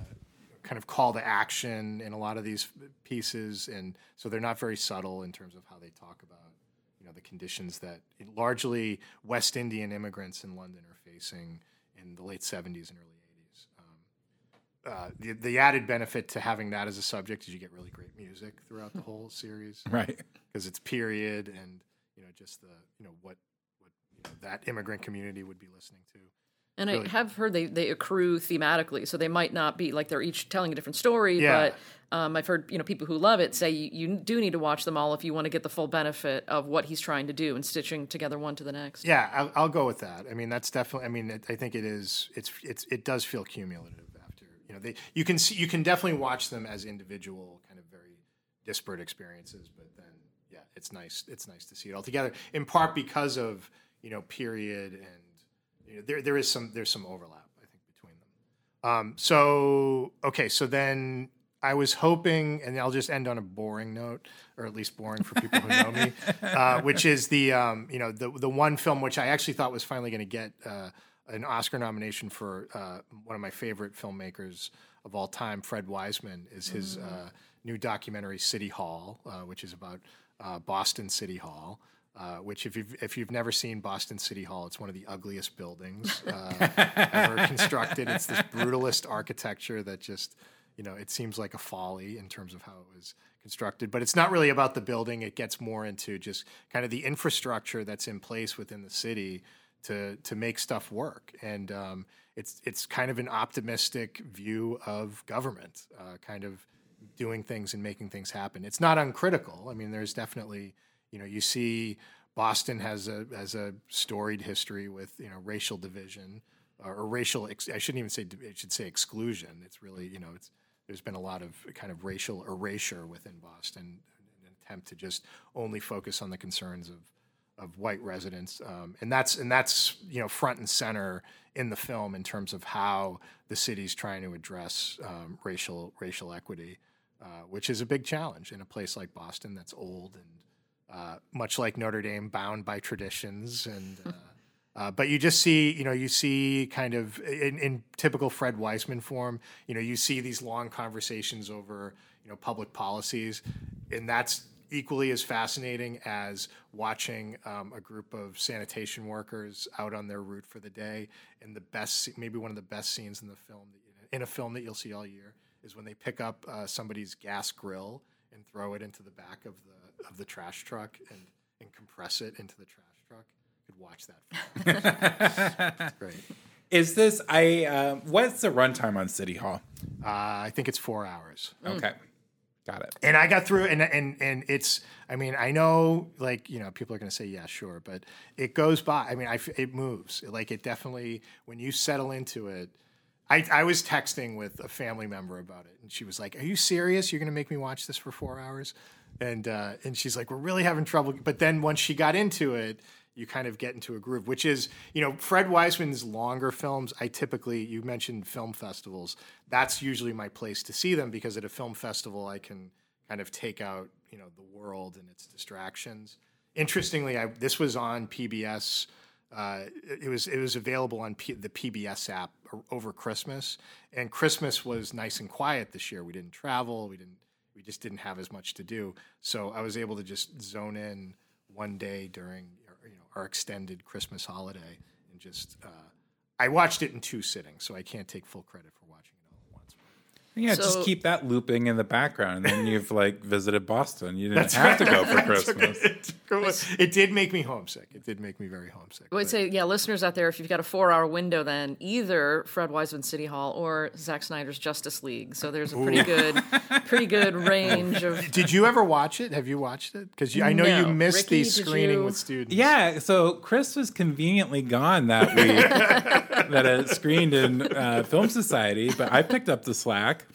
kind of call to action in a lot of these pieces, and so they're not very subtle in terms of how they talk about you know the conditions that largely West Indian immigrants in London are facing in the late 70s and early 80s. Uh, the, the added benefit to having that as a subject is you get really great music throughout the whole series right? because it's period and you know just the you know what what you know, that immigrant community would be listening to. And I have heard they, they accrue thematically, so they might not be like they're each telling a different story. Yeah. But um, I've heard you know people who love it say you, you do need to watch them all if you want to get the full benefit of what he's trying to do and stitching together one to the next. Yeah, I'll, I'll go with that. I mean, that's definitely. I mean, it, I think it is. It's it's it does feel cumulative after you know they. You can see you can definitely watch them as individual, kind of very disparate experiences, but then yeah, it's nice. It's nice to see it all together. In part because of you know period and you know, there there is some there's some overlap I think between them. Um, so okay, so then I was hoping, and I'll just end on a boring note, or at least boring for people who know me, uh, which is the um, you know the the one film which I actually thought was finally going to get uh, an Oscar nomination for uh, one of my favorite filmmakers of all time, Fred Wiseman, is his uh, new documentary City Hall, uh, which is about uh, Boston City Hall. Uh, which, if you've if you've never seen Boston City Hall, it's one of the ugliest buildings uh, ever constructed. It's this brutalist architecture that just, you know, it seems like a folly in terms of how it was constructed. But it's not really about the building. It gets more into just kind of the infrastructure that's in place within the city to to make stuff work. And um, it's it's kind of an optimistic view of government, uh, kind of doing things and making things happen. It's not uncritical. I mean, there's definitely you know you see Boston has a has a storied history with you know racial division or, or racial. Ex- I shouldn't even say I should say exclusion. It's really you know it's there's been a lot of kind of racial erasure within Boston, an attempt to just only focus on the concerns of of white residents, um, and that's and that's you know front and center in the film in terms of how the city's trying to address um, racial racial equity, uh, which is a big challenge in a place like Boston that's old and uh, much like Notre Dame, bound by traditions and. Uh, uh, but you just see, you know, you see kind of in, in typical Fred Wiseman form, you know, you see these long conversations over, you know, public policies, and that's equally as fascinating as watching um, a group of sanitation workers out on their route for the day. And the best, maybe one of the best scenes in the film, in a film that you'll see all year, is when they pick up uh, somebody's gas grill and throw it into the back of the of the trash truck and and compress it into the trash truck. Could watch that. Film. great. Is this I? Uh, what's the runtime on City Hall? Uh, I think it's four hours. Okay, got it. and I got through, and and and it's. I mean, I know, like you know, people are going to say, yeah, sure, but it goes by. I mean, I it moves. Like it definitely, when you settle into it. I, I was texting with a family member about it, and she was like, "Are you serious? You're going to make me watch this for four hours?" And uh, and she's like, "We're really having trouble." But then once she got into it, you kind of get into a groove, which is, you know, Fred Wiseman's longer films. I typically, you mentioned film festivals. That's usually my place to see them because at a film festival, I can kind of take out, you know, the world and its distractions. Interestingly, I, this was on PBS. Uh, it was it was available on P, the PBS app over Christmas, and Christmas was nice and quiet this year. We didn't travel. We didn't. We just didn't have as much to do. So I was able to just zone in one day during our extended Christmas holiday and just. Uh, I watched it in two sittings, so I can't take full credit for watching it all at once. Yeah, So- just keep that looping in the background, and then you've like visited Boston. You didn't have to go for Christmas. It did make me homesick. It did make me very homesick. I would but- say, yeah, listeners out there, if you've got a four-hour window, then either Fred Wiseman City Hall or Zack Snyder's Justice League. So there's a pretty good, pretty good range of. Did you ever watch it? Have you watched it? Because I know you missed Ricky, the screening you- with students. Yeah, so Chris was conveniently gone that week that it screened in uh, Film Society, but I picked up the slack.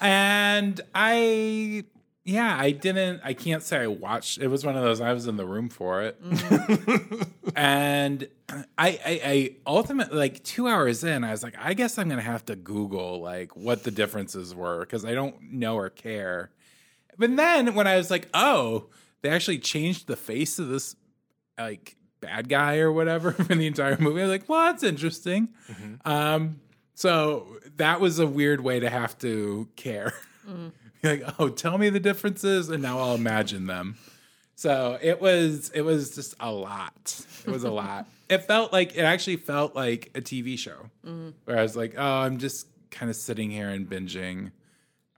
And I, yeah, I didn't, I can't say I watched, it was one of those, I was in the room for it. and I, I, I ultimately, like two hours in, I was like, I guess I'm going to have to Google like what the differences were because I don't know or care. But then when I was like, oh, they actually changed the face of this like bad guy or whatever for the entire movie. I was like, well, that's interesting. Mm-hmm. Um, so that was a weird way to have to care. Mm. Be like, oh, tell me the differences, and now I'll imagine them. So it was it was just a lot. It was a lot. It felt like it actually felt like a TV show mm-hmm. where I was like, oh, I'm just kind of sitting here and binging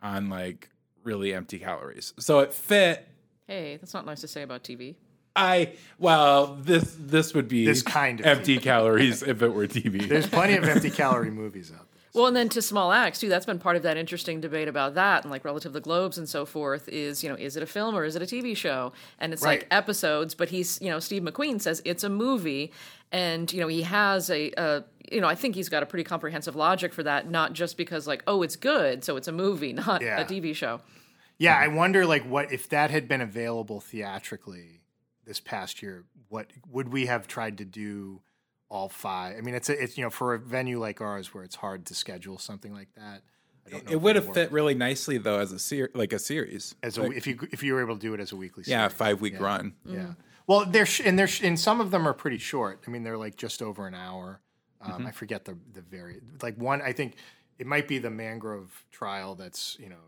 on like really empty calories. So it fit. Hey, that's not nice to say about TV. I well, this this would be This kind of empty calories if it were TV. There's plenty of empty calorie movies out there. Well, and then to Small Axe too. That's been part of that interesting debate about that, and like relative to the globes and so forth. Is you know, is it a film or is it a TV show? And it's Right. like episodes, but he's you know, Steve McQueen says it's a movie, and you know, he has a, a you know, I think he's got a pretty comprehensive logic for that. Not just because like, oh, it's good, so it's a movie, not Yeah. a TV show. Yeah, I wonder like what if that had been available theatrically this past year, what would we have tried to do all five? I mean, it's a, it's you know, for a venue like ours where it's hard to schedule something like that. I don't know it would have fit really nicely though as a ser- like a series. as a, if you if you were able to do it as a weekly yeah, five week run. Yeah. Well, they're sh- and they're sh- and some of them are pretty short. I mean, they're like just over an hour. Um, Mm-hmm. I forget the the very like one. I think it might be the Mangrove trial. That's you know,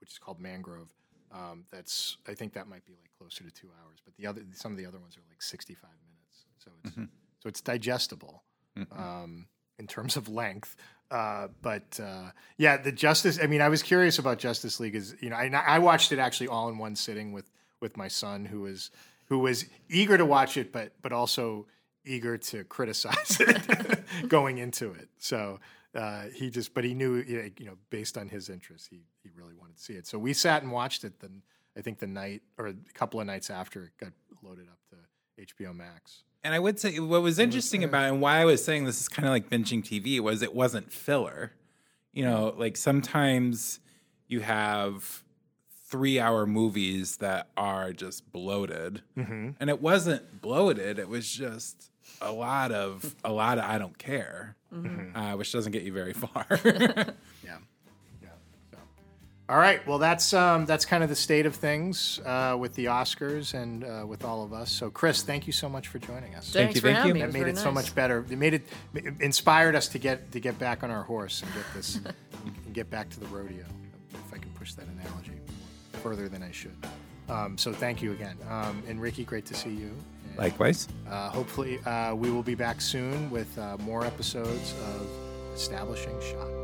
which is called Mangrove. Um, that's I think that might be like closer to two hours. But the other some of the other ones are like sixty five minutes. So it's Mm-hmm. so it's digestible um, in terms of length. Uh, but uh, yeah, the Justice. I mean, I was curious about Justice League. Is you know, I, I watched it actually all in one sitting with with my son, who was who was eager to watch it, but but also eager to criticize it going into it. So uh, he just, but he knew, you know, based on his interests, he he really wanted to see it. So we sat and watched it. Then I think the night or a couple of nights after it got loaded up to HBO Max. And I would say what was interesting about it and why I was saying this is kind of like binging TV was it wasn't filler. You know, like sometimes you have three hour movies that are just bloated. And it wasn't bloated, it was just a lot of a lot of I don't care. Uh, which doesn't get you very far. Yeah. Yeah. So. All right. Well, that's um, that's kind of the state of things uh, with the Oscars and uh, with all of us. So, Chris, thank you so much for joining us. Thanks you, for thank having you. me. that was made very it so much better. It made it, it inspired us to get to get back on our horse and get this and get back to the rodeo. If I can push that analogy further than I should. Um, so thank you again, um, and Ricky, great to see you. Likewise. uh, hopefully, uh, we will be back soon with uh, more episodes of Establishing Shot.